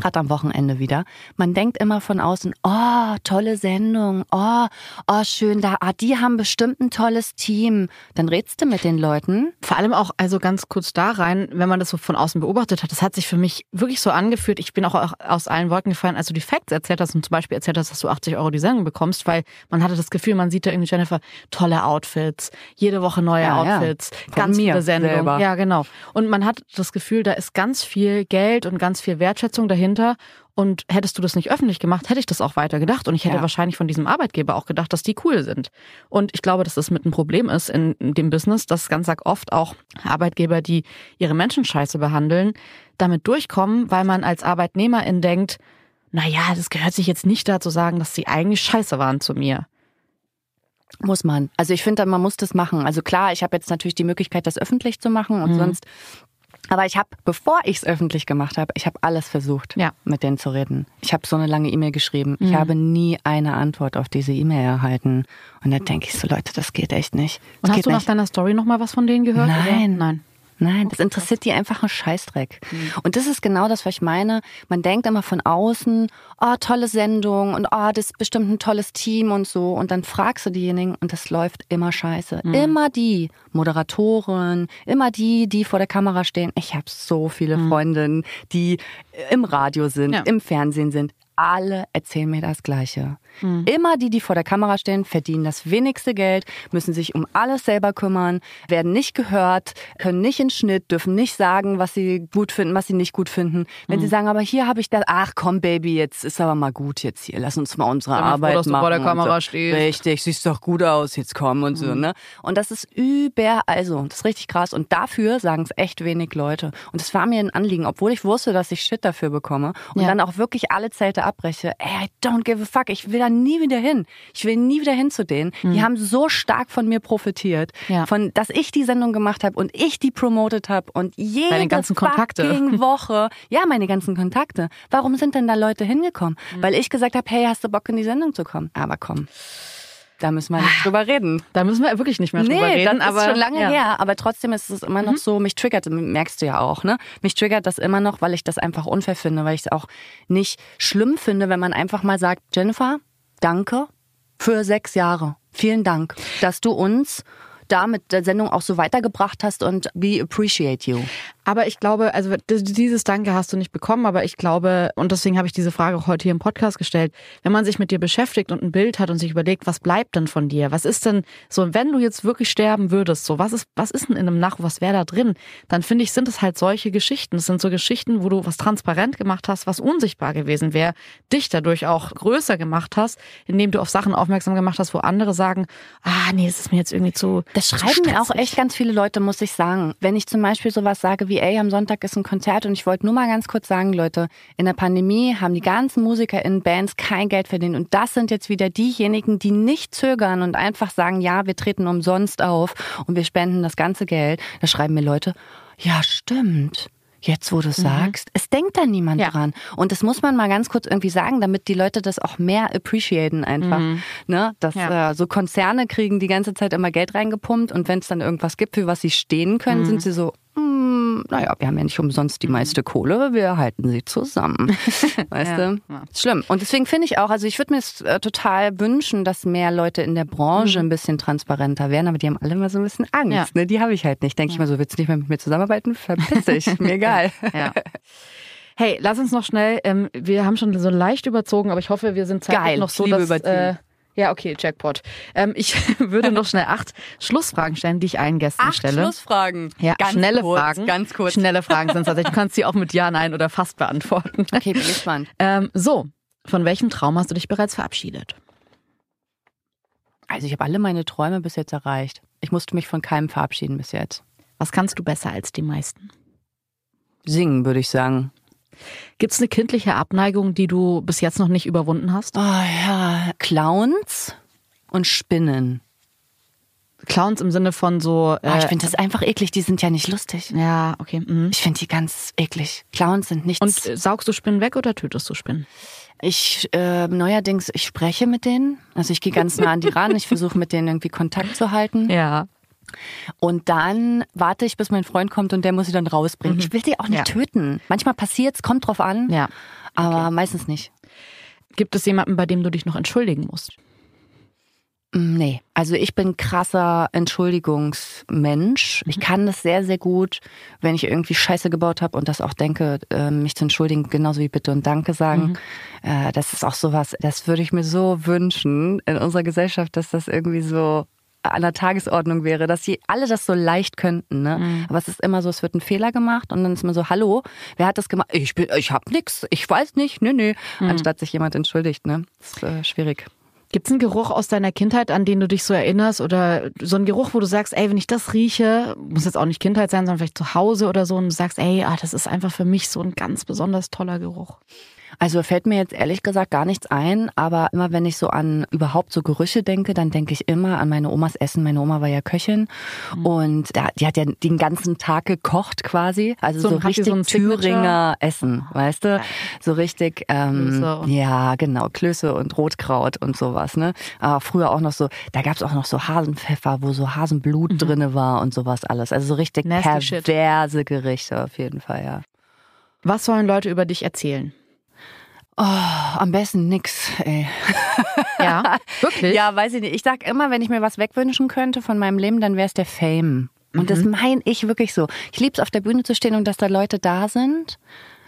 gerade am Wochenende wieder. Man denkt immer von außen, oh, tolle Sendung, oh, oh, schön, da, ah, die haben bestimmt ein tolles Team. Dann redst du mit den Leuten. Vor allem auch, also ganz kurz da rein, wenn man das so von außen beobachtet hat, das hat sich für mich wirklich so angefühlt. Ich bin auch aus allen Wolken gefallen, als du die Facts erzählt hast und zum Beispiel erzählt hast, dass du 80 Euro die Sendung bekommst, weil man hatte das Gefühl, man sieht da irgendwie Jennifer tolle Outfits, jede Woche neue Ja, ja. Outfits, Von ganz mir viele Sendungen. selber. Ja, genau. Und man hat das Gefühl, da ist ganz viel Geld und ganz viel Wertschätzung dahinter. Und hättest du das nicht öffentlich gemacht, hätte ich das auch weiter gedacht. Und ich hätte Ja. wahrscheinlich von diesem Arbeitgeber auch gedacht, dass die cool sind. Und ich glaube, dass das mit ein Problem ist in dem Business, dass ganz oft auch Arbeitgeber, die ihre Menschen scheiße behandeln, damit durchkommen, weil man als Arbeitnehmerin denkt, na ja, das gehört sich jetzt nicht dazu sagen, dass sie eigentlich scheiße waren zu mir. Muss man. Also ich finde, man muss das machen. Also klar, ich habe jetzt natürlich die Möglichkeit, das öffentlich zu machen und sonst. Aber ich habe, bevor ich es öffentlich gemacht habe, ich habe alles versucht, Ja. mit denen zu reden. Ich habe so eine lange E-Mail geschrieben. Ich habe nie eine Antwort auf diese E-Mail erhalten. Und da denke ich so, Leute, das geht echt nicht. Und Das hast geht du nach nicht. deiner Story nochmal was von denen gehört? Nein. Oder? Nein. Nein, das interessiert die einfach einen Scheißdreck. Und das ist genau das, was ich meine. Man denkt immer von außen, oh, tolle Sendung und oh, das ist bestimmt ein tolles Team und so. Und dann fragst du diejenigen und das läuft immer scheiße. Immer die Moderatoren, immer die, die vor der Kamera stehen. Ich habe so viele Freundinnen, die im Radio sind, Ja. im Fernsehen sind. Alle erzählen mir das Gleiche. Immer die, die vor der Kamera stehen, verdienen das wenigste Geld, müssen sich um alles selber kümmern, werden nicht gehört, können nicht in Schnitt, dürfen nicht sagen, was sie gut finden, was sie nicht gut finden. Wenn sie sagen, aber hier habe ich das, ach komm Baby, jetzt ist aber mal gut jetzt hier, lass uns mal unsere mal froh, Arbeit dass du machen. vor der Kamera so. stehst. Richtig, siehst doch gut aus, jetzt komm und so, ne? Und das ist überall so, das ist richtig krass und dafür sagen es echt wenig Leute. Und es war mir ein Anliegen, obwohl ich wusste, dass ich Shit dafür bekomme und Ja. dann auch wirklich alle Zelte abbreche. Ey, I don't give a fuck, ich will da nie wieder hin. Ich will nie wieder hin zu denen. Die haben so stark von mir profitiert, Mhm. Ja. von dass ich die Sendung gemacht habe und ich die promotet habe und jede Deine ganzen Kontakte. Woche, ja, meine ganzen Kontakte. Warum sind denn da Leute hingekommen? Mhm. Weil ich gesagt habe, hey, hast du Bock in die Sendung zu kommen? Aber komm. Da müssen wir nicht drüber reden. Da müssen wir wirklich nicht mehr drüber Nee, reden. das aber ist schon lange ja. Mhm. her, aber trotzdem ist es immer noch so, mich triggert, merkst du ja auch, ne? Mich triggert das immer noch, weil ich das einfach unfair finde, weil ich es auch nicht schlimm finde, wenn man einfach mal sagt, Jennifer, danke für sechs Jahre. Vielen Dank, dass du uns da mit der Sendung auch so weitergebracht hast und we appreciate you. Aber ich glaube, also dieses Danke hast du nicht bekommen, aber ich glaube, und deswegen habe ich diese Frage auch heute hier im Podcast gestellt, wenn man sich mit dir beschäftigt und ein Bild hat und sich überlegt, was bleibt denn von dir? Was ist denn so, wenn du jetzt wirklich sterben würdest, so was ist, was ist denn in einem Nachruf, was wäre da drin? Dann finde ich, sind es halt solche Geschichten. Es sind so Geschichten, wo du was transparent gemacht hast, was unsichtbar gewesen wäre, dich dadurch auch größer gemacht hast, indem du auf Sachen aufmerksam gemacht hast, wo andere sagen, ah, nee, das ist mir jetzt irgendwie zu. Das schreiben mir auch echt ganz viele Leute, muss ich sagen. Wenn ich zum Beispiel sowas sage wie, ey, am Sonntag ist ein Konzert und ich wollte nur mal ganz kurz sagen, Leute, in der Pandemie haben die ganzen Musiker in Bands kein Geld verdient und das sind jetzt wieder diejenigen, die nicht zögern und einfach sagen, ja, wir treten umsonst auf und wir spenden das ganze Geld. Da schreiben mir Leute, ja, stimmt. Jetzt, wo du es sagst, es denkt da niemand Mhm. Ja. dran. Und das muss man mal ganz kurz irgendwie sagen, damit die Leute das auch mehr appreciaten einfach. Ne? Dass Mhm. Ja. äh, so Konzerne kriegen die ganze Zeit immer Geld reingepumpt und wenn es dann irgendwas gibt, für was sie stehen können, Mhm. sind sie so, hm, naja, wir haben ja nicht umsonst die meiste Kohle, wir halten sie zusammen. weißt Ja. du? Schlimm. Und deswegen finde ich auch, also ich würde mir es äh, total wünschen, dass mehr Leute in der Branche ein bisschen transparenter wären, aber die haben alle immer so ein bisschen Angst. Mhm. Ja. Ne? Die habe ich halt nicht. Denke ich mal so, willst du nicht mehr mit mir zusammenarbeiten? Verpiss dich, mir egal. Ja. Hey, lass uns noch schnell, ähm, wir haben schon so leicht überzogen, aber ich hoffe, wir sind zeitlich Geil, noch so, dass... Äh, ja, okay, Jackpot. Ähm, ich würde noch schnell acht Schlussfragen stellen, die ich allen Gästen Acht stelle. Schlussfragen. Ja, ganz schnelle kurz, Fragen. Ganz kurz. Schnelle Fragen sind tatsächlich. Du kannst sie auch mit Ja, Nein oder fast beantworten. Okay, bin gespannt. Ähm, so, von welchem Traum hast du dich bereits verabschiedet? Also ich habe alle meine Träume bis jetzt erreicht. Ich musste mich von keinem verabschieden bis jetzt. Was kannst du besser als die meisten? Singen, würde ich sagen. Gibt es eine kindliche Abneigung, die du bis jetzt noch nicht überwunden hast? Oh ja, Clowns und Spinnen. Clowns im Sinne von so. Oh, ich Äh, finde das einfach eklig, die sind ja nicht lustig. ja, okay. Mhm. Ich finde die ganz eklig. Clowns sind nichts. Und äh, saugst du Spinnen weg oder tötest du Spinnen? ich äh, neuerdings, ich spreche mit denen. Also ich gehe ganz nah an die ran. Ich versuche mit denen irgendwie Kontakt zu halten. Ja. Und dann warte ich, bis mein Freund kommt und der muss sie dann rausbringen. Ich will die auch nicht Ja. töten. Manchmal passiert's, kommt drauf an. Ja. Aber meistens nicht. Gibt es jemanden, bei dem du dich noch entschuldigen musst? Mm, Nee, also ich bin krasser Entschuldigungsmensch. Ich kann das sehr, sehr gut, wenn ich irgendwie Scheiße gebaut habe und das auch denke, äh, mich zu entschuldigen, genauso wie Bitte und Danke sagen. Äh, Das ist auch sowas, das würde ich mir so wünschen in unserer Gesellschaft, dass das irgendwie so an der Tagesordnung wäre, dass sie alle das so leicht könnten. Ne? Aber es ist immer so, es wird ein Fehler gemacht und dann ist man so, hallo, wer hat das gemacht? Ich bin, ich hab nix, ich weiß nicht, nö, nö. Anstatt sich jemand entschuldigt, ne? Das ist äh, schwierig. Gibt es einen Geruch aus deiner Kindheit, an den du dich so erinnerst? Oder so einen Geruch, wo du sagst, ey, wenn ich das rieche, muss jetzt auch nicht Kindheit sein, sondern vielleicht zu Hause oder so, und du sagst, ey, ah, das ist einfach für mich so ein ganz besonders toller Geruch. Also fällt mir jetzt ehrlich gesagt gar nichts ein, aber immer wenn ich so an überhaupt so Gerüche denke, dann denke ich immer an meine Omas Essen. Meine Oma war ja Köchin und da, die hat ja den ganzen Tag gekocht quasi. Also So, so, richtig so? Thüringer Essen, weißt du? So richtig, ähm, ja genau, Klöße und Rotkraut und sowas. Ne? Aber früher auch noch so, da gab's auch noch so Hasenpfeffer, wo so Hasenblut drinne war und sowas alles. Also so richtig Mhm. Nasty shit. perverse Gerichte auf jeden Fall, ja. Was sollen Leute über dich erzählen? Oh, am besten nix, ey. Ja, wirklich? Ja, weiß ich nicht. Ich sag immer, wenn ich mir was wegwünschen könnte von meinem Leben, dann wäre es der Fame. Und das meine ich wirklich so. Ich lieb's auf der Bühne zu stehen und dass da Leute da sind.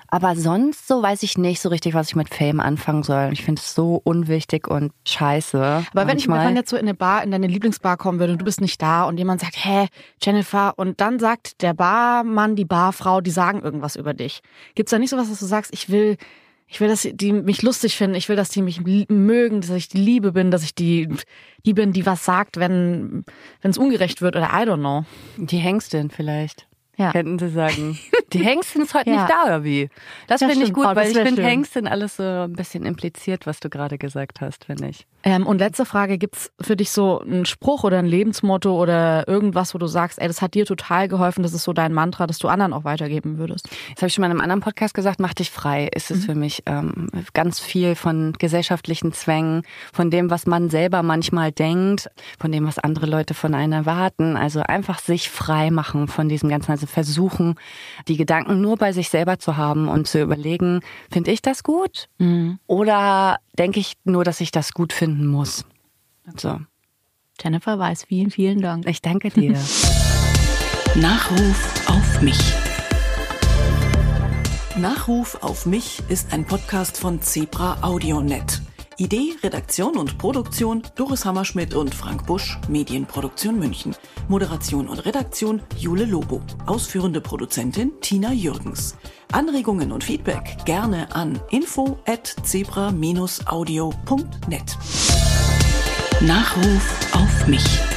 Aber sonst so weiß ich nicht so richtig, was ich mit Fame anfangen soll. Ich finde es so unwichtig und scheiße. Aber wenn ich manchmal. wenn jetzt so in eine Bar, in deine Lieblingsbar kommen würde und du bist nicht da und jemand sagt, hä, Jennifer, und dann sagt der Barmann, die Barfrau, die sagen irgendwas über dich. Gibt's da nicht sowas, dass du sagst, ich will, ich will, dass die mich lustig finden, ich will, dass die mich mögen, dass ich die Liebe bin, dass ich die, die bin, die was sagt, wenn wenn es ungerecht wird oder I don't know. Die Hengstin vielleicht. Ja. Könnten Sie sagen. Die Hengstin ist heute Ja. nicht da, oder wie? Das Ja, finde ich gut, Oh, das weil ich finde. Hengstin alles so ein bisschen impliziert, was du gerade gesagt hast, finde ich. Ähm, und letzte Frage, gibt's für dich so einen Spruch oder ein Lebensmotto oder irgendwas, wo du sagst, ey, das hat dir total geholfen, das ist so dein Mantra, das du anderen auch weitergeben würdest? Das habe ich schon mal in einem anderen Podcast gesagt, mach dich frei. Ist es für mich ähm, ganz viel von gesellschaftlichen Zwängen, von dem, was man selber manchmal denkt, von dem, was andere Leute von einem erwarten. Also einfach sich frei machen von diesem Ganzen. Also versuchen, die Gedanken nur bei sich selber zu haben und zu überlegen, finde ich das gut? Oder denke ich nur, dass ich das gut finden muss? So. Jennifer Weiß, vielen, vielen Dank. Ich danke dir. Nachruf auf mich. Nachruf auf mich ist ein Podcast von Zebra AudioNet. Idee, Redaktion und Produktion Doris Hammerschmidt und Frank Busch, Medienproduktion München. Moderation und Redaktion Jule Lobo. Ausführende Produzentin Tina Jürgens. Anregungen und Feedback gerne an info at zebra-audio.net. Nachruf auf mich.